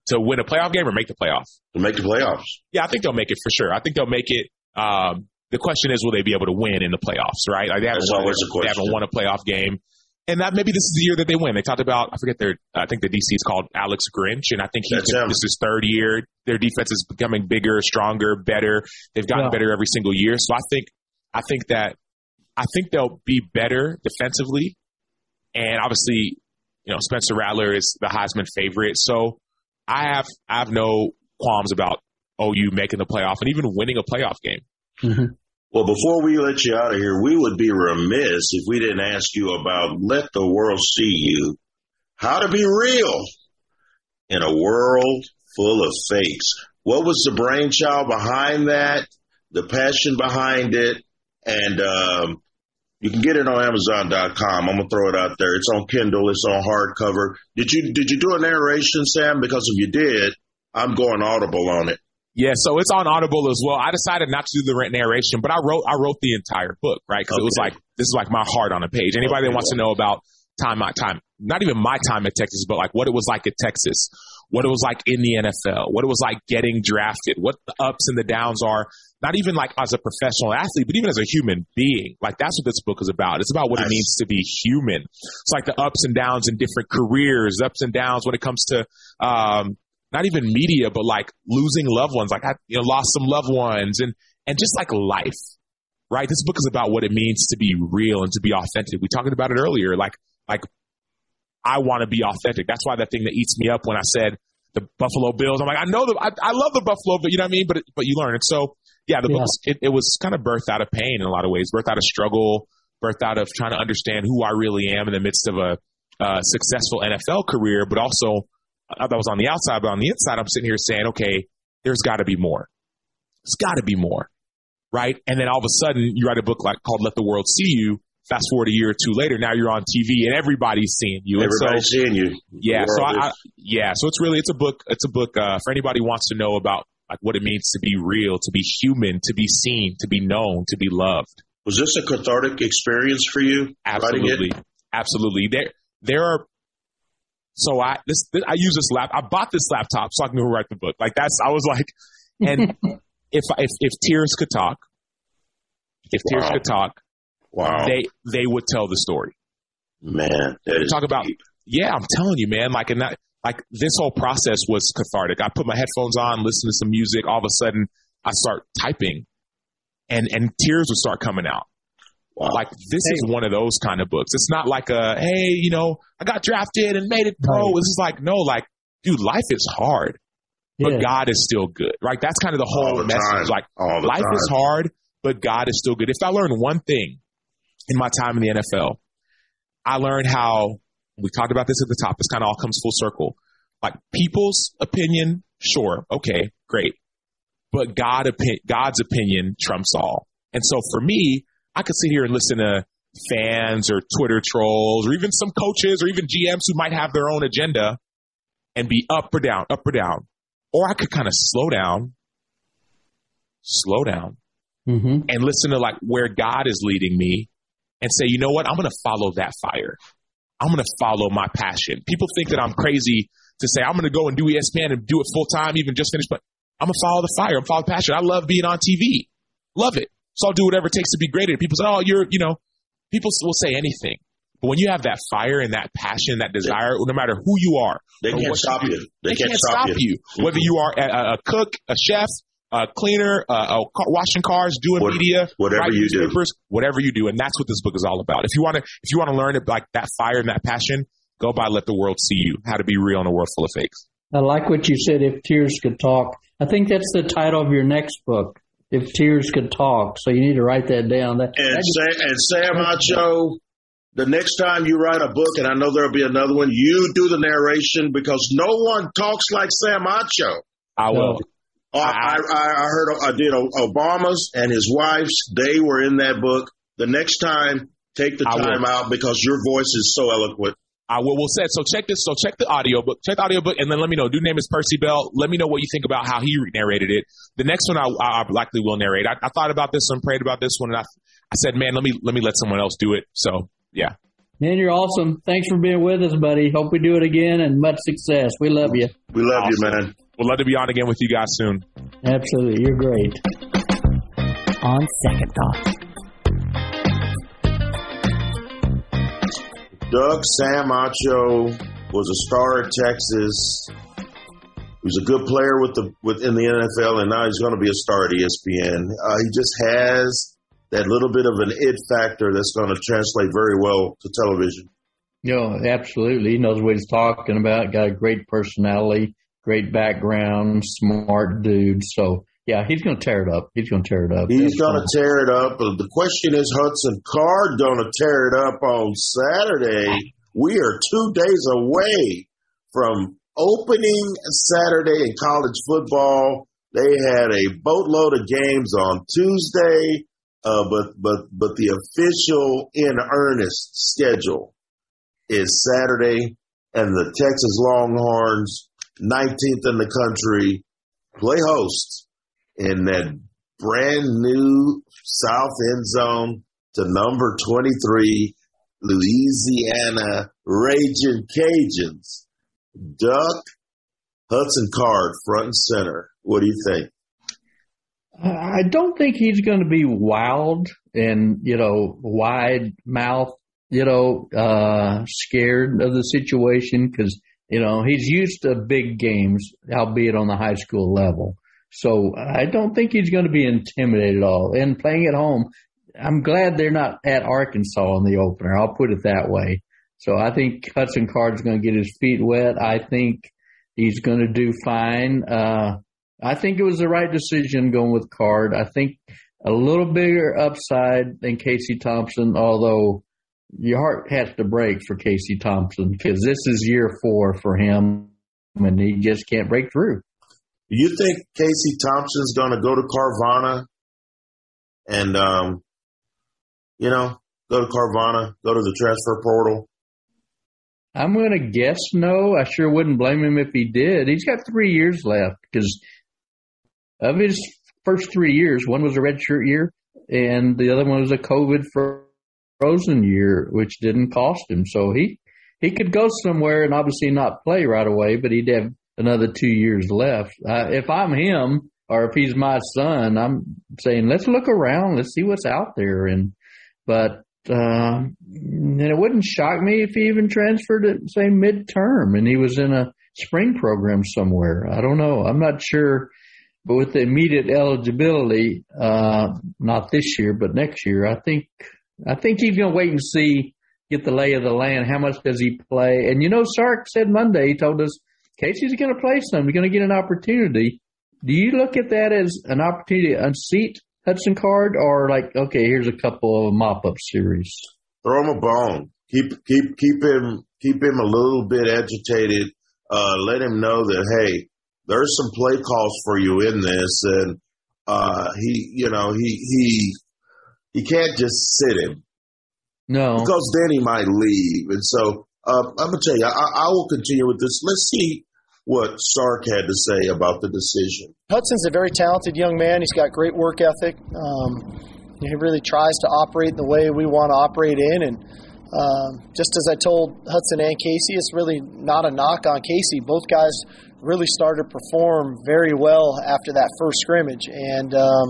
to win a playoff game or make the playoff. to make the playoffs? Yeah, I think they'll make it for sure. I think they'll make it. Um, the question is, will they be able to win in the playoffs? Right? Like they haven't That's won, always the They haven't question. won a playoff game, and that maybe this is the year that they win. They talked about I forget their I think the DC is called Alex Grinch, and I think he's That's this is his third year. Their defense is becoming bigger, stronger, better. They've gotten Yeah. better every single year. So I think I think that I think they'll be better defensively, and obviously, you know Spencer Rattler is the Heisman favorite. So I have I have no qualms about OU making the playoff and even winning a playoff game. Mm-hmm. Well, before we let you out of here, we would be remiss if we didn't ask you about let the world see you. How to be real in a world full of fakes. What was the brainchild behind that? The passion behind it? And, um, you can get it on Amazon.com. I'm gonna throw it out there. It's on Kindle. It's on hardcover. Did you did you do a narration, Sam? Because if you did, I'm going audible on it. Yeah, so it's on Audible as well. I decided not to do the rent narration, but I wrote I wrote the entire book, right? Because okay. it was like this is like my heart on a page. Anybody okay. that wants to know about time, my time, not even my time at Texas, but like what it was like at Texas, what it was like in the NFL, what it was like getting drafted, what the ups and the downs are not even like as a professional athlete, but even as a human being. Like that's what this book is about. It's about what nice. it means to be human. It's like the ups and downs in different careers, ups and downs when it comes to, um, not even media, but like losing loved ones. Like I, you know, lost some loved ones and, and just like life, right? This book is about what it means to be real and to be authentic. We talked about it earlier. Like, like I want to be authentic. That's why that thing that eats me up when I said the Buffalo Bills. I'm like, I know the, I, I love the Buffalo, but you know what I mean? But, but you learn it. So yeah, the yeah. book it, it was kind of birthed out of pain in a lot of ways, birthed out of struggle, birthed out of trying to understand who I really am in the midst of a uh, successful NFL career, but also that was on the outside, but on the inside, I'm sitting here saying, okay, there's got to be more. There's got to be more, right? And then all of a sudden, you write a book like called "Let the World See You." Fast forward a year or two later, now you're on TV and everybody's seeing you. Everybody's so, seeing you. Yeah, so I, I, yeah, so it's really it's a book. It's a book uh, for anybody who wants to know about like what it means to be real, to be human, to be seen, to be known, to be loved. Was this a cathartic experience for you? Absolutely, absolutely. There, there are. So I this, this I use this lap. I bought this laptop so I can go write the book. Like that's I was like, [laughs] and if if if tears could talk, if wow. tears could talk, wow, they they would tell the story. Man, talk about yeah, I'm telling you, man. Like and that like this whole process was cathartic. I put my headphones on, listen to some music. All of a sudden, I start typing, and and tears would start coming out. Wow. Like this hey. is one of those kind of books. It's not like a hey, you know, I got drafted and made it pro. Right. This is like no, like dude, life is hard, but yeah. God is still good. Right? That's kind of the whole the message. Time. Like life time. is hard, but God is still good. If I learned one thing in my time in the NFL, I learned how we talked about this at the top. This kind of all comes full circle. Like people's opinion, sure, okay, great. But God, God's opinion trumps all. And so for me, I could sit here and listen to fans or Twitter trolls or even some coaches or even GMs who might have their own agenda and be up or down, up or down. Or I could kind of slow down, slow down, mm-hmm. and listen to like where God is leading me and say, you know what? I'm going to follow that fire. I'm going to follow my passion. People think that I'm crazy to say I'm going to go and do ESPN and do it full time, even just finish, but I'm going to follow the fire. I'm follow the passion. I love being on TV. Love it. So I'll do whatever it takes to be greater. People say, oh, you're, you know, people will say anything. But when you have that fire and that passion, that desire, no matter who you are, they can't stop you. They, they can't, can't, stop, you. you. Mm-hmm. Whether you are a, a, cook, a chef, a cleaner, uh, washing cars, doing what, media, whatever you do, whatever you do, and that's what this book is all about. If you want to, if you want to learn it, like that fire and that passion, go by "Let the World See You: How to Be Real in a World Full of Fakes." I like what you said. If tears could talk, I think that's the title of your next book. If tears could talk, so you need to write that down. That, and, Sam, and Sam Acho, the next time you write a book, and I know there'll be another one, you do the narration because no one talks like Sam Acho. I will. I, I, I heard I did Obama's and his wife's. They were in that book. The next time, take the time out because your voice is so eloquent. I will. Will said so. Check this. So check the audio book. Check the audio book, and then let me know. Dude name is Percy Bell. Let me know what you think about how he narrated it. The next one I, I likely will narrate. I, I, thought about this one, prayed about this one, and I, I said, man, let me let me let someone else do it. So yeah. Man, you're awesome. Thanks for being with us, buddy. Hope we do it again and much success. We love you. We love awesome. you, man. We'd love to be on again with you guys soon. Absolutely. You're great. On second thought. Doug Sam Acho was a star at Texas. He was a good player with the within the NFL, and now he's going to be a star at ESPN. Uh, he just has that little bit of an it factor that's going to translate very well to television. Know, absolutely. He knows what he's talking about. Got a great personality great background, smart dude. So yeah, he's going to tear it up. He's going to tear it up. He's going to tear it up. The question is, Hudson Card going to tear it up on Saturday. We are two days away from opening Saturday in college football. They had a boatload of games on Tuesday, uh, but but but the official in earnest schedule is Saturday, and the Texas Longhorns, 19th in the country, play host in that brand new South end zone to number 23, Louisiana Raging Cajuns. Duck Hudson Card front and center. What do you think? I don't think he's going to be wild and, you know, wide mouth, you know, uh, scared of the situation because, you know, he's used to big games, albeit on the high school level. So I don't think he's going to be intimidated at all. And playing at home, I'm glad they're not at Arkansas in the opener. I'll put it that way. So I think Hudson Card's going to get his feet wet. I think he's going to do fine. Uh, I think it was the right decision going with Card. I think a little bigger upside than Casey Thompson, although your heart has to break for Casey Thompson because this is year four for him and he just can't break through. Do you think Casey Thompson's going to go to Carvana and, um, you know, go to Carvana, go to the transfer portal? I'm going to guess no. I sure wouldn't blame him if he did. He's got three years left because of his first three years, one was a redshirt year and the other one was a COVID frozen year, which didn't cost him. So he, he could go somewhere and obviously not play right away, but he'd have another two years left. Uh, if I'm him or if he's my son, I'm saying let's look around, let's see what's out there. And but uh, and it wouldn't shock me if he even transferred at say midterm and he was in a spring program somewhere. I don't know. I'm not sure. But with the immediate eligibility, uh, not this year, but next year, I think I think he's going to wait and see, get the lay of the land. How much does he play? And you know, Sark said Monday, he told us Casey's going to play some. He's going to get an opportunity. Do you look at that as an opportunity to unseat Hudson Card, or like, okay, here's a couple of mop up series? Throw him a bone. Keep keep keep him keep him a little bit agitated. Uh, let him know that hey, there's some play calls for you in this, and uh, he, you know, he he he can't just sit him. No, because then he might leave, and so uh, I'm gonna tell you, I, I will continue with this. Let's see what Sark had to say about the decision. Hudson's a very talented young man. He's got great work ethic. Um, he really tries to operate the way we want to operate in. And um, just as I told Hudson and Casey, it's really not a knock on Casey. Both guys really started to perform very well after that first scrimmage. And, um,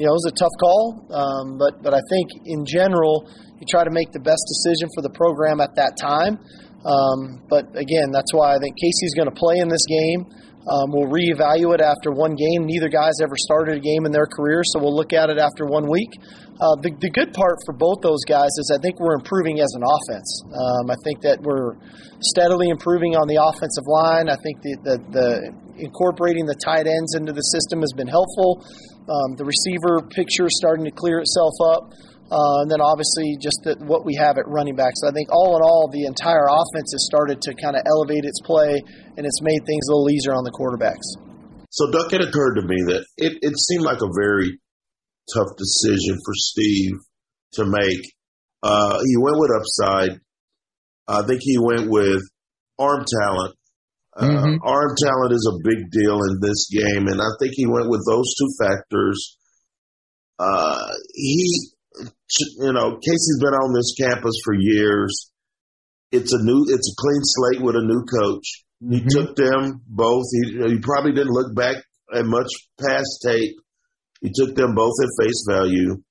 you know, it was a tough call, um, but, but I think in general, you try to make the best decision for the program at that time. Um, but again, that's why I think Casey's going to play in this game. Um, we'll reevaluate after one game. Neither guy's ever started a game in their career, so we'll look at it after one week. Uh, the, the good part for both those guys is I think we're improving as an offense. Um, I think that we're steadily improving on the offensive line. I think the, the, the incorporating the tight ends into the system has been helpful. Um, the receiver picture is starting to clear itself up. Uh, and then obviously just the, what we have at running back. So I think all in all, the entire offense has started to kind of elevate its play, and it's made things a little easier on the quarterbacks. So, Duck, it occurred to me that it, it seemed like a very tough decision for Steve to make. Uh, he went with upside. I think he went with arm talent. Uh, mm-hmm. Arm talent is a big deal in this game, and I think he went with those two factors. Uh, he you know, Casey's been on this campus for years. It's a new, it's a clean slate with a new coach. He mm-hmm. took them both. He, he probably didn't look back at much past tape. He took them both at face value.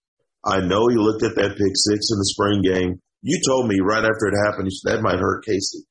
I know he looked at that pick six in the spring game. You told me right after it happened, that might hurt Casey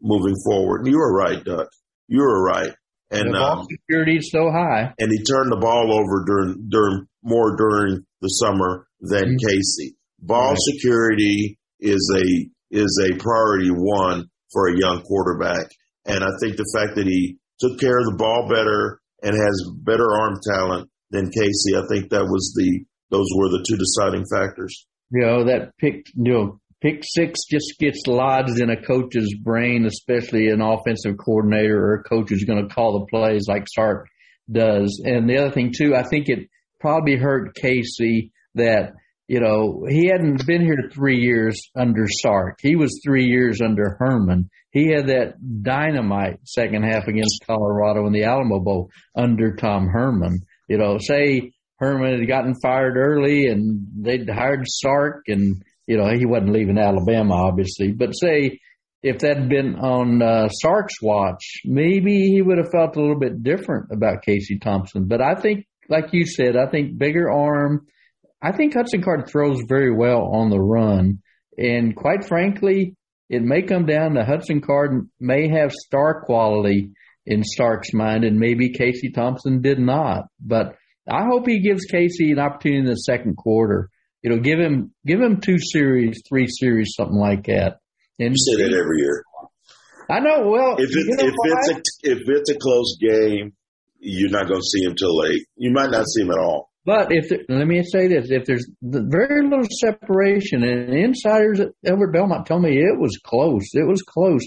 moving forward. And you were right, Duck. You were right. And the ball um, security is so high. And he turned the ball over during during more during the summer than. Casey. Ball right. security is a is a priority one for a young quarterback. And I think the fact that he took care of the ball better, and has better arm talent than Casey. I think that was the those were the two deciding factors. You know that pick, you know, pick six just gets lodged in a coach's brain, especially an offensive coordinator or a coach who's going to call the plays like Sark does. And the other thing too, I think it probably hurt Casey that you know, he hadn't been here three years under Sark. He was three years under Herman. He had that dynamite second half against Colorado in the Alamo Bowl under Tom Herman. You know, say Herman had gotten fired early and they'd hired Sark and, you know, he wasn't leaving Alabama, obviously, but say if that had been on uh, Sark's watch, maybe he would have felt a little bit different about Casey Thompson. But I think, like you said, I think bigger arm, I think Hudson Card throws very well on the run. And quite frankly, it may come down to Hudson Card may have star quality in Sark's mind, and maybe Casey Thompson did not. But I hope he gives Casey an opportunity in the second quarter. You know, give him give him two series, three series, something like that. And you say that every year. I know. Well, if, it, if it's a if it's a close game, you're not going to see him till late. You might not see him at all. But if there, let me say this, if there's very little separation, and insiders at Elbert Belmont told me it was close, it was close.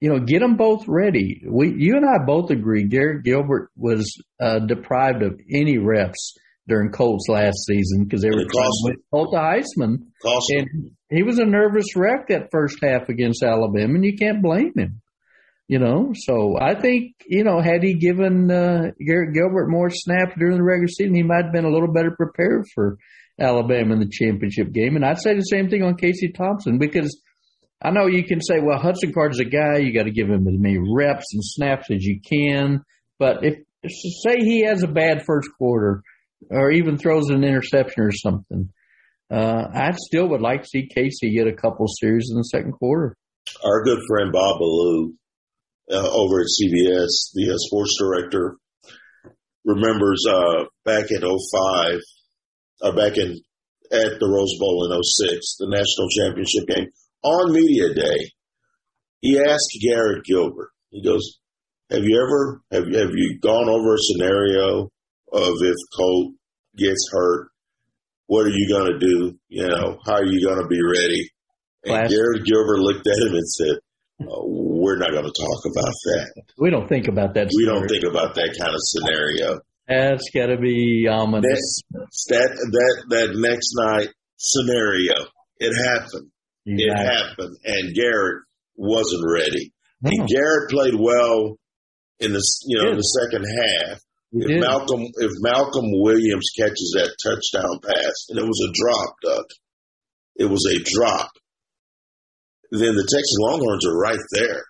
You know, get them both ready. We, you and I both agree. Garrett Gilbert was uh, deprived of any reps during Colts last season because they were trying to Colt Heisman, and he was a nervous wreck that first half against Alabama, and you can't blame him. You know, so I think, you know, had he given uh, Gilbert more snaps during the regular season, he might have been a little better prepared for Alabama in the championship game. And I'd say the same thing on Casey Thompson because I know you can say, well, Hudson Card's a guy, you got to give him as many reps and snaps as you can. But if, say he has a bad first quarter or even throws an interception or something, uh, I still would like to see Casey get a couple series in the second quarter. Our good friend Bob Ballou uh, over at CBS, the uh, sports director, remembers uh, back in 05, uh, back in at the Rose Bowl in 06, the national championship game, on media day, he asked Garrett Gilbert, he goes, have you ever, have, have you gone over a scenario of if Colt gets hurt, what are you going to do? You know, how are you going to be ready? And. Garrett Gilbert looked at him and said, uh, we're not going to talk about that. We don't think about that. We don't think about that kind of scenario. That's got to be ominous. That, that that that next night scenario, it happened. It happened, and Garrett wasn't ready. No. And Garrett played well in the you know in the second half. He if did. Malcolm if Malcolm Williams catches that touchdown pass, and it was a drop, Doug, it was a drop then the Texas Longhorns are right there.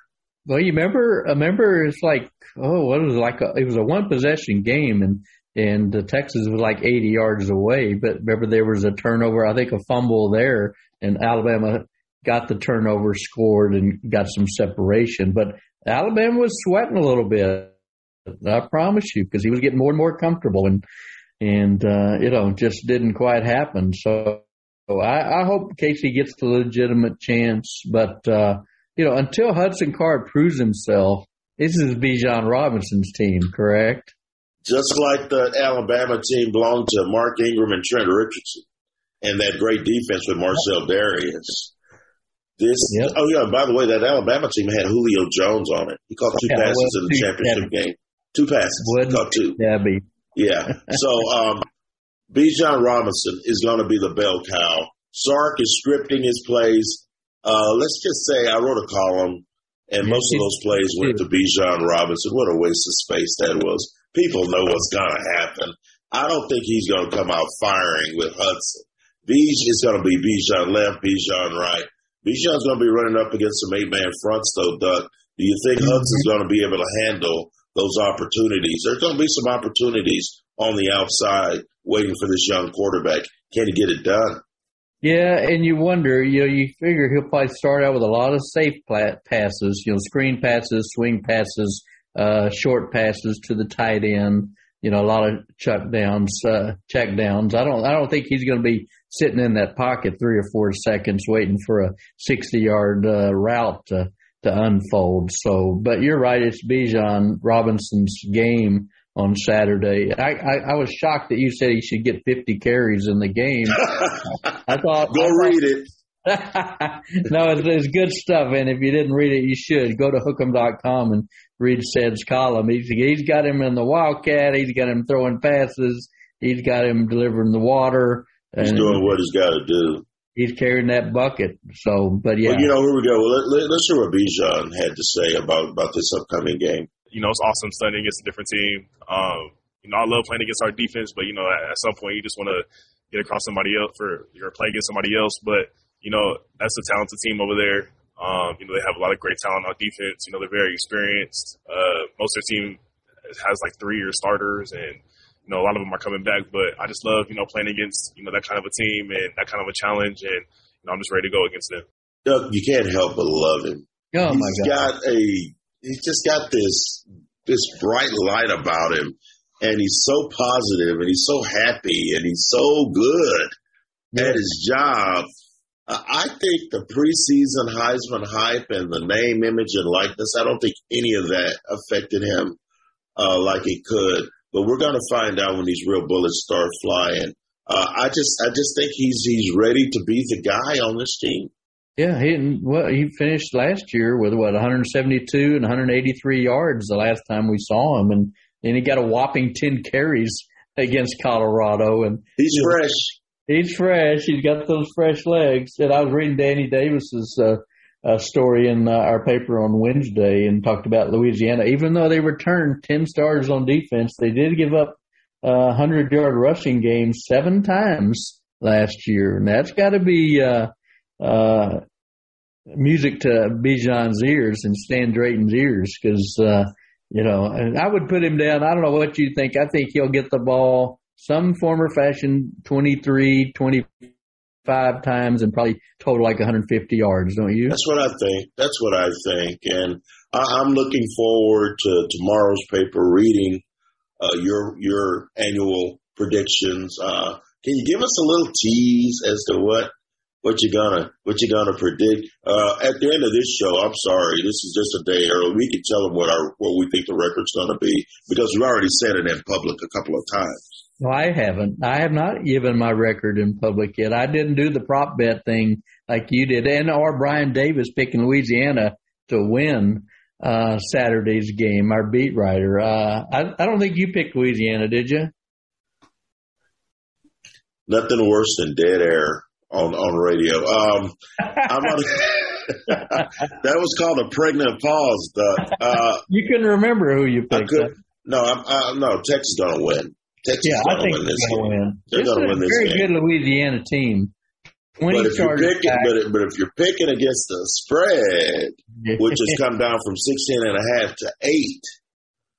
Well, you remember, remember, it's like, oh, what was it like? A, it was a one possession game, and and the Texas was like 80 yards away. But remember, there was a turnover, I think, a fumble there, and Alabama got the turnover, scored, and got some separation. But Alabama was sweating a little bit. I promise you, because he was getting more and more comfortable, and and uh, you know, just didn't quite happen. So so I, I hope Casey gets the legitimate chance, but uh, you know, until Hudson Card proves himself, this is Bijan Robinson's team, correct? Just like the Alabama team belonged to Mark Ingram and Trent Richardson, and that great defense with Marcell Dareus. This, yep. oh yeah. By the way, that Alabama team had Julio Jones on it. He caught two yeah, passes well, in the championship game. Two passes. Wouldn't caught two. Debbie. Yeah. So, um, Bijan Robinson is going to be the bell cow. Sark is scripting his plays. Uh, let's just say I wrote a column, and most of those plays went to Bijan Robinson. What a waste of space that was. People know what's going to happen. I don't think he's going to come out firing with Hudson. Bij is going to be Bijan left, Bijan right. Bijan's going to be running up against some eight-man fronts, though, Doug. Do you think mm-hmm. Hudson's going to be able to handle those opportunities? There's going to be some opportunities on the outside waiting for this young quarterback. Can he get it done? Yeah, and you wonder, you know, you figure he'll probably start out with a lot of safe passes, you know, screen passes, swing passes, uh, short passes to the tight end, you know, a lot of chuck downs, uh, check downs. I don't, I don't think he's going to be sitting in that pocket three or four seconds waiting for a 60 yard, uh, route to, to unfold. So, but you're right. It's Bijan Robinson's game on Saturday. I, I, I, was shocked that you said he should get 50 carries in the game. [laughs] I thought. Go I thought, read it. [laughs] no, it's, it's, good stuff. And if you didn't read it, you should go to hook'em.com and read Ced's column. He's, he's got him in the Wildcat. He's got him throwing passes. He's got him delivering the water. He's doing what he's got to do. He's carrying that bucket. So, but yeah. Well, you know, here we go. Well, let, us hear what Bijan had to say about, about this upcoming game. You know, it's awesome studying against a different team. Um, you know, I love playing against our defense, but, you know, at, at some point you just want to get across somebody else for or play against somebody else. But, you know, that's a talented team over there. Um, you know, they have a lot of great talent on defense. You know, they're very experienced. Uh, most of their team has like three year starters and, you know, a lot of them are coming back, but I just love, you know, playing against, you know, that kind of a team and that kind of a challenge. And, you know, I'm just ready to go against them. Doug, you can't help but love him. Oh, he's got a, he's just got this, this bright light about him. And he's so positive and he's so happy and he's so good yeah. at his job. I think the preseason Heisman hype and the name, image, and likeness, I don't think any of that affected him uh, like it could. But we're going to find out when these real bullets start flying. Uh, I just, I just think he's he's ready to be the guy on this team. Yeah, he well, he finished last year with what 172 and 183 yards the last time we saw him, and then he got a whopping 10 carries against Colorado. And he's fresh. He's fresh. He's got those fresh legs. And I was reading Danny Davis's uh, uh, story in uh, our paper on Wednesday and talked about Louisiana. Even though they returned 10 stars on defense, they did give up a 100 yard rushing game seven times last year. And that's got to be uh, uh, music to Bijan's ears and Stan Drayton's ears because, uh, you know, and I would put him down. I don't know what you think. I think he'll get the ball some form or fashion 23, 25 times and probably total like 150 yards, don't you? That's what I think. That's what I think. And I, am looking forward to tomorrow's paper reading uh, your your annual predictions. Uh, can you give us a little tease as to what what you gonna what you gonna predict uh, at the end of this show? I'm sorry, this is just a day early. We can tell them what our what we think the record's gonna be because we already said it in public a couple of times. No, I haven't. I have not given my record in public yet. I didn't do the prop bet thing like you did, and or Brian Davis picking Louisiana to win uh, Saturday's game. Our beat writer. Uh, I, I don't think you picked Louisiana, did you? Nothing worse than dead air on on radio. Um, I'm on, [laughs] that was called a pregnant pause. Uh, you can remember who you picked. no, I'm, I, no. Texas gonna win. Texas yeah, gonna I think win this gonna game. Win. They're this gonna win a this very game. good Louisiana team. But if you're picking, but, but if you're picking against the spread, which has [laughs] come down from 16 and a half to eight,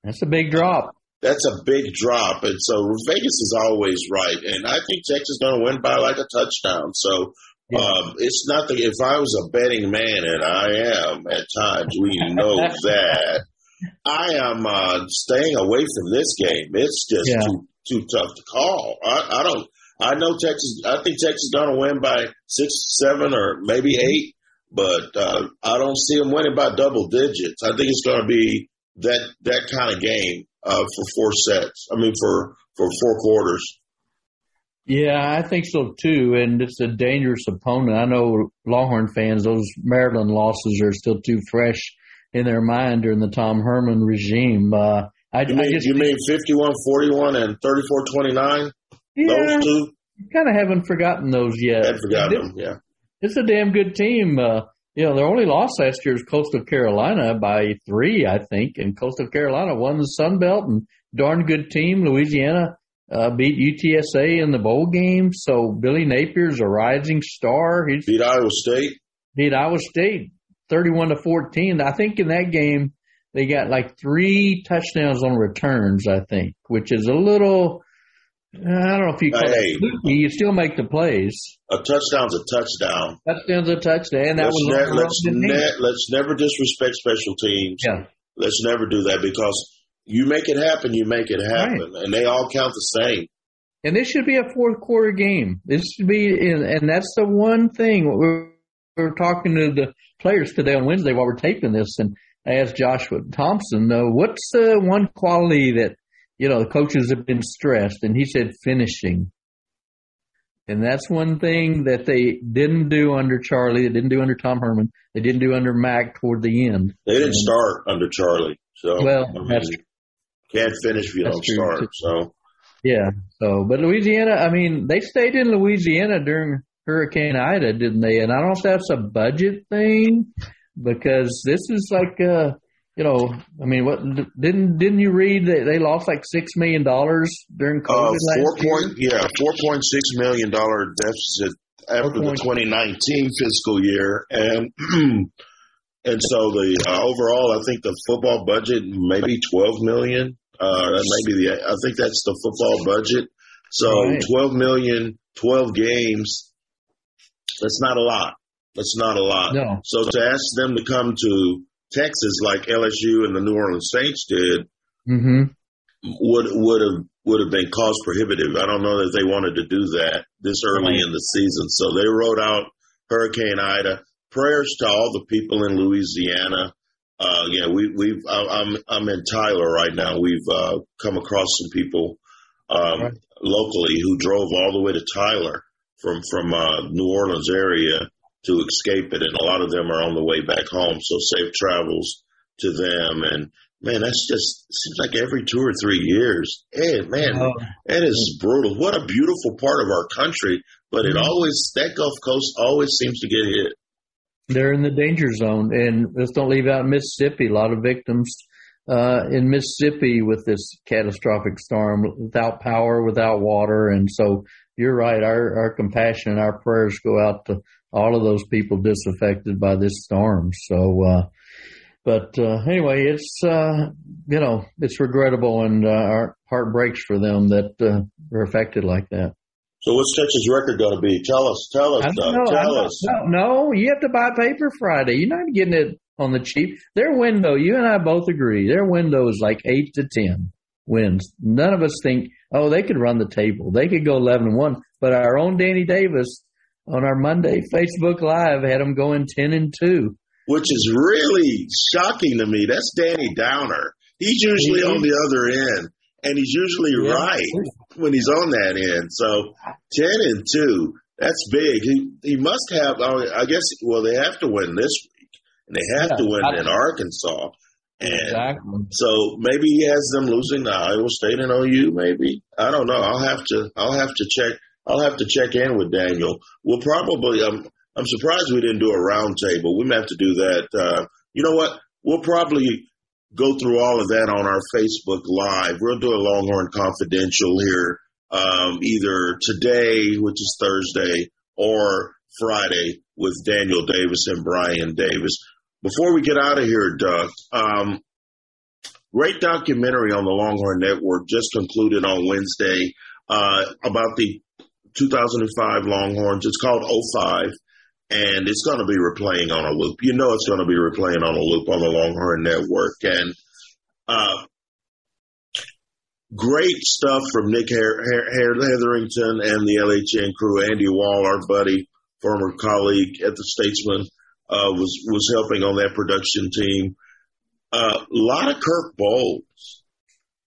that's a big drop. That's a big drop, and so Vegas is always right, and I think Texas is going to win by like a touchdown. So yeah. um, it's not that if I was a betting man, and I am at times, we know [laughs] that I am uh, staying away from this game. It's just yeah. too too tough to call. I, I don't. I know Texas. I think Texas is going to win by six, seven, or maybe eight. But uh, I don't see them winning by double digits. I think it's going to be that that kind of game uh, for four sets. I mean, for for four quarters. Yeah, I think so too. And it's a dangerous opponent. I know Longhorn fans; those Maryland losses are still too fresh in their mind during the Tom Herman regime. Uh, I, you mean, I just, you mean 51-41 and 34-29? Yeah, those two? Kind of haven't forgotten those yet. I've forgotten them, yeah. It's a damn good team. Uh, you know, their only loss last year was Coastal Carolina by three, I think, and Coastal Carolina won the Sun Belt and darn good team. Louisiana uh, beat UTSA in the bowl game, so Billy Napier's a rising star. He's beat Iowa State. Beat Iowa State, thirty-one to fourteen. I think in that game they got like three touchdowns on returns. I think, which is a little I don't know if you call hey, it fluky. You still make the plays. A touchdown's a touchdown. Touchdown's a touchdown. That let's was ne- let's, ne- let's never disrespect special teams. Yeah. Let's never do that because you make it happen, you make it happen, right. and they all count the same. And this should be a fourth quarter game. This should be, and that's the one thing we were talking to the players today on Wednesday while we're taping this, and I asked Joshua Thompson, uh, "What's the one quality that you know the coaches have been stressed?" And he said, "Finishing." And that's one thing that they didn't do under Charlie. They didn't do under Tom Herman. They didn't do under Mack toward the end. They didn't and, start under Charlie, so well, I mean, that's can't finish if you don't start. Too. So yeah. So, but Louisiana, I mean, they stayed in Louisiana during Hurricane Ida, didn't they? And I don't know if that's a budget thing because this is like, uh, you know, I mean, what didn't didn't you read that they lost like six million dollars during COVID? Uh, four point, yeah, four point six million dollar deficit after the 2019 fiscal year, and [clears throat] and so the uh, overall, I think the football budget maybe 12 million. Uh, maybe the I think that's the football budget. So right. 12 million, 12 games. That's not a lot. That's not a lot. No. So to ask them to come to Texas like LSU and the New Orleans Saints did mm-hmm. would would have would have been cost prohibitive. I don't know that they wanted to do that this early right. in the season. So they wrote out Hurricane Ida. Prayers to all the people in Louisiana. Uh, yeah, we, we've. I'm I'm in Tyler right now. We've uh, come across some people um, right. locally who drove all the way to Tyler from from uh, New Orleans area to escape it, and a lot of them are on the way back home. So safe travels to them. And man, that's just seems like every two or three years. Hey, man, oh. that is brutal. What a beautiful part of our country, but it mm-hmm. always that Gulf Coast always seems to get hit. They're in the danger zone, and let's don't leave out Mississippi. A lot of victims uh, in Mississippi with this catastrophic storm, without power, without water, and so you're right. Our our compassion and our prayers go out to all of those people disaffected by this storm. So, uh, but uh, anyway, it's uh, you know it's regrettable and uh, our heart breaks for them that uh, are affected like that. So what's Texas record going to be? Tell us. Tell us. Know, tell us. No, no, you have to buy paper Friday. You're not getting it on the cheap. Their window, you and I both agree, their window is like eight to ten wins. None of us think, oh, they could run the table. They could go eleven and one. But our own Danny Davis on our Monday Facebook Live had them going 10 and 2. Which is really shocking to me. That's Danny Downer. He's usually on mm-hmm. the other end, and he's usually yeah. right when he's on that end. So 10 and 2, that's big. He, he must have, I guess, well, they have to win this week, and they have yeah, to win in Arkansas. And exactly. so maybe he has them losing to Iowa State and OU. Maybe I don't know. I'll have to. I'll have to check I'll have to check in with Daniel. We'll probably. I'm. I'm surprised we didn't do a roundtable. We may have to do that. Uh, you know what? We'll probably go through all of that on our Facebook Live. We'll do a Longhorn Confidential here, um, either today, which is Thursday, or Friday with Daniel Davis and Brian Davis. Before we get out of here, Doug, um, great documentary on the Longhorn Network just concluded on Wednesday uh, about the 2005 Longhorns. It's called 05, and it's going to be replaying on a loop. You know, it's going to be replaying on a loop on the Longhorn Network, and uh, great stuff from Nick Her- Her- Hetherington and the LHN crew. Andy Wall, our buddy, former colleague at the Statesman, uh, was was helping on that production team. A uh, lot of Kirk Bohls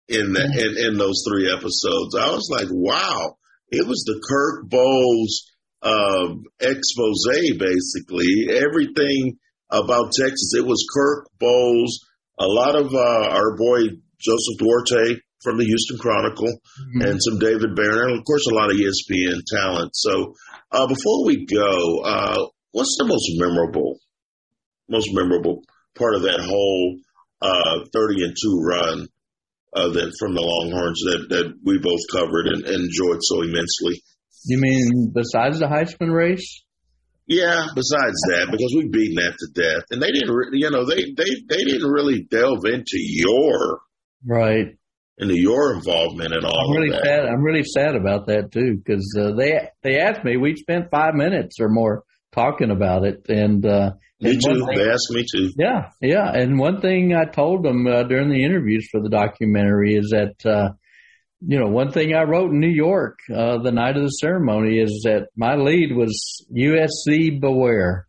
in the, in, in those three episodes. I was like, wow it was the Kirk Bohls uh, expose, basically. Everything about Texas, it was Kirk Bohls, a lot of uh, our boy Joseph Duarte from the Houston Chronicle, mm-hmm. and some David Barron, and of course, a lot of ESPN talent. So, uh, before we go, uh, what's the most memorable, most memorable part of that whole uh, 30 and 2 run uh, that from the Longhorns that, that we both covered and, and enjoyed so immensely. You mean besides the Heisman race? Yeah, besides that, because we've beaten that to death, and they didn't, re- you know, they they they didn't really delve into your right into your involvement and all. I'm really sad. I'm really sad about that too, because uh, they they asked me. We spent five minutes or more talking about it, and uh, me too. Thing, they asked me to. Yeah, yeah. And one thing I told them uh, during the interviews for the documentary is that, uh, you know, one thing I wrote in New York uh, the night of the ceremony is that my lead was USC beware.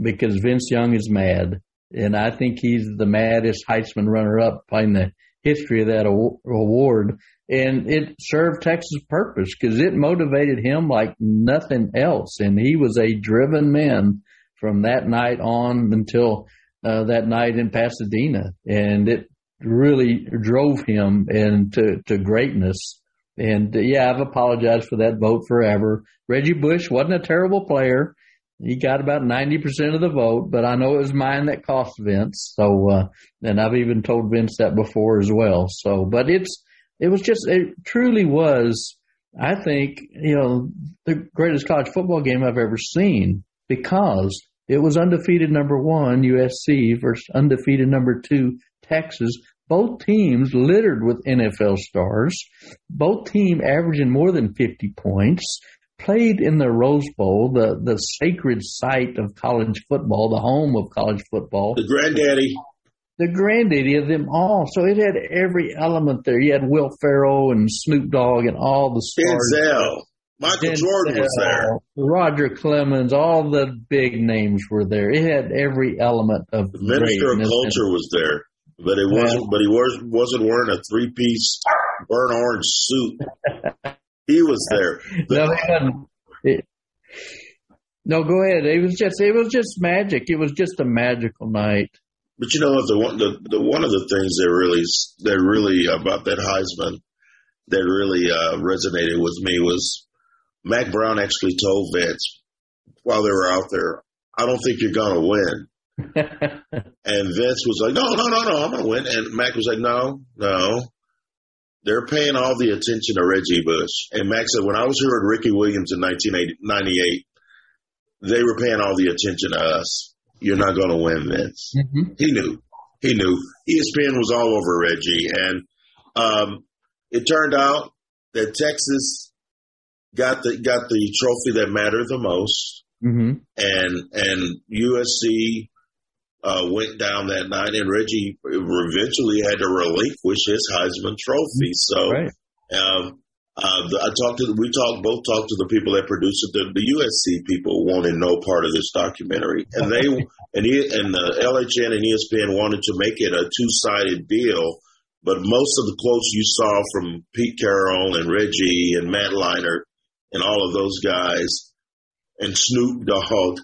because Vince Young is mad, and I think he's the maddest Heisman runner-up in the history of that award. And it served Texas' purpose because it motivated him like nothing else, and he was a driven man from that night on until uh, that night in Pasadena, and it really drove him into to greatness. And uh, yeah, I've apologized for that vote forever. Reggie Bush wasn't a terrible player. He got about 90% of the vote, but I know it was mine that cost Vince. So, uh, and I've even told Vince that before as well. So, but it's, it was just, it truly was, I think, you know, the greatest college football game I've ever seen because it was undefeated number one, USC versus undefeated number two, Texas. Both teams littered with NFL stars. Both teams averaging more than 50 points. Played in the Rose Bowl, the, the sacred site of college football, the home of college football. The granddaddy. The granddaddy of them all. So it had every element there. You had Will Ferrell and Snoop Dogg and all the stars. Denzel. Michael Jordan was there. Roger Clemens, all the big names were there. It had every element of the Minister of Culture was there but it wasn't. But he was wasn't wearing a three piece burnt orange suit. he was there. [laughs] no, it, no, go ahead. It was just it was just magic. It was just a magical night. But you know what? The one the, the one of the things that really that really about that Heisman that really uh, resonated with me was Mack Brown actually told Vince while they were out there, "I don't think you're going to win." [laughs] and Vince was like, no, no, no, no, I'm going to win. And Mack was like, no, no. They're paying all the attention to Reggie Bush. And Mack said, when I was here with Ricky Williams in 1998, they were paying all the attention to us. You're not going to win, Vince. Mm-hmm. He knew. He knew. ESPN was all over Reggie. And um, it turned out that Texas got the got the trophy that mattered the most. Mm-hmm. And and USC uh, went down that night, and Reggie eventually had to relinquish his Heisman Trophy. So, right. um, uh, I talked to we talked both talked to the people that produced it. The, the USC people wanted no part of this documentary, and they [laughs] and he, and the LHN and ESPN wanted to make it a two sided deal. But most of the quotes you saw from Pete Carroll and Reggie and Matt Leinart and all of those guys and Snoop Dogg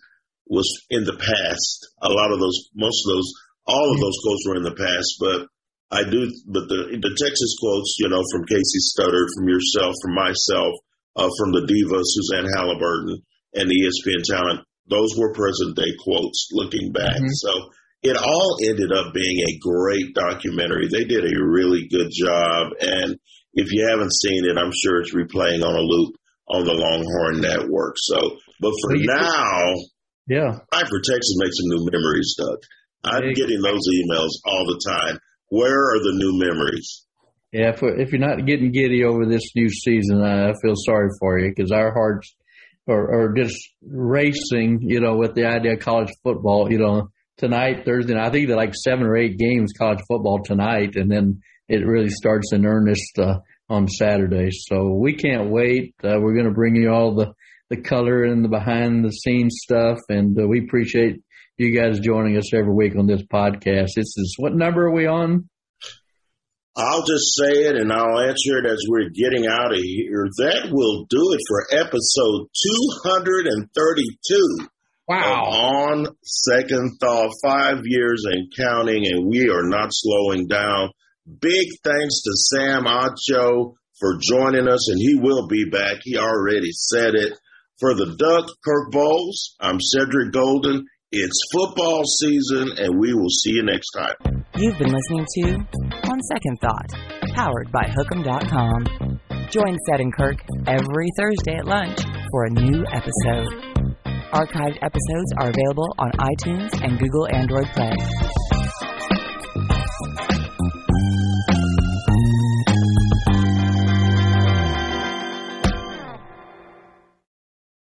was in the past. A lot of those, most of those, all of those quotes were in the past, but I do, but the, the Texas quotes, you know, from Kasey Studdard, from yourself, from myself, uh, from the diva Suzanne Halliburton and the ESPN talent, those were present day quotes looking back. Mm-hmm. So it all ended up being a great documentary. They did a really good job. And if you haven't seen it, I'm sure it's replaying on a loop on the Longhorn Network. So, but for now, yeah. For Texas makes some new memories, Doug. I'm getting those emails all the time. Where are the new memories? Yeah, if, if you're not getting giddy over this new season, I feel sorry for you because our hearts are, are just racing, you know, with the idea of college football. You know, tonight, Thursday, night, I think they're like seven or eight games college football tonight, and then it really starts in earnest uh, on Saturday. So we can't wait. Uh, we're going to bring you all the the color and the behind the scenes stuff. And uh, we appreciate you guys joining us every week on this podcast. This is what number are we on? I'll just say it and I'll answer it as we're getting out of here. That will do it for episode 232. Wow. On second thought, five years and counting, and we are not slowing down. Big thanks to Sam Acho for joining us, and he will be back. He already said it. For the Doug Kirk Bohls, I'm Cedric Golden. It's football season, and we will see you next time. You've been listening to On Second Thought, powered by Hook'em.com. Join Ced and Kirk every Thursday at lunch for a new episode. Archived episodes are available on iTunes and Google Android Play.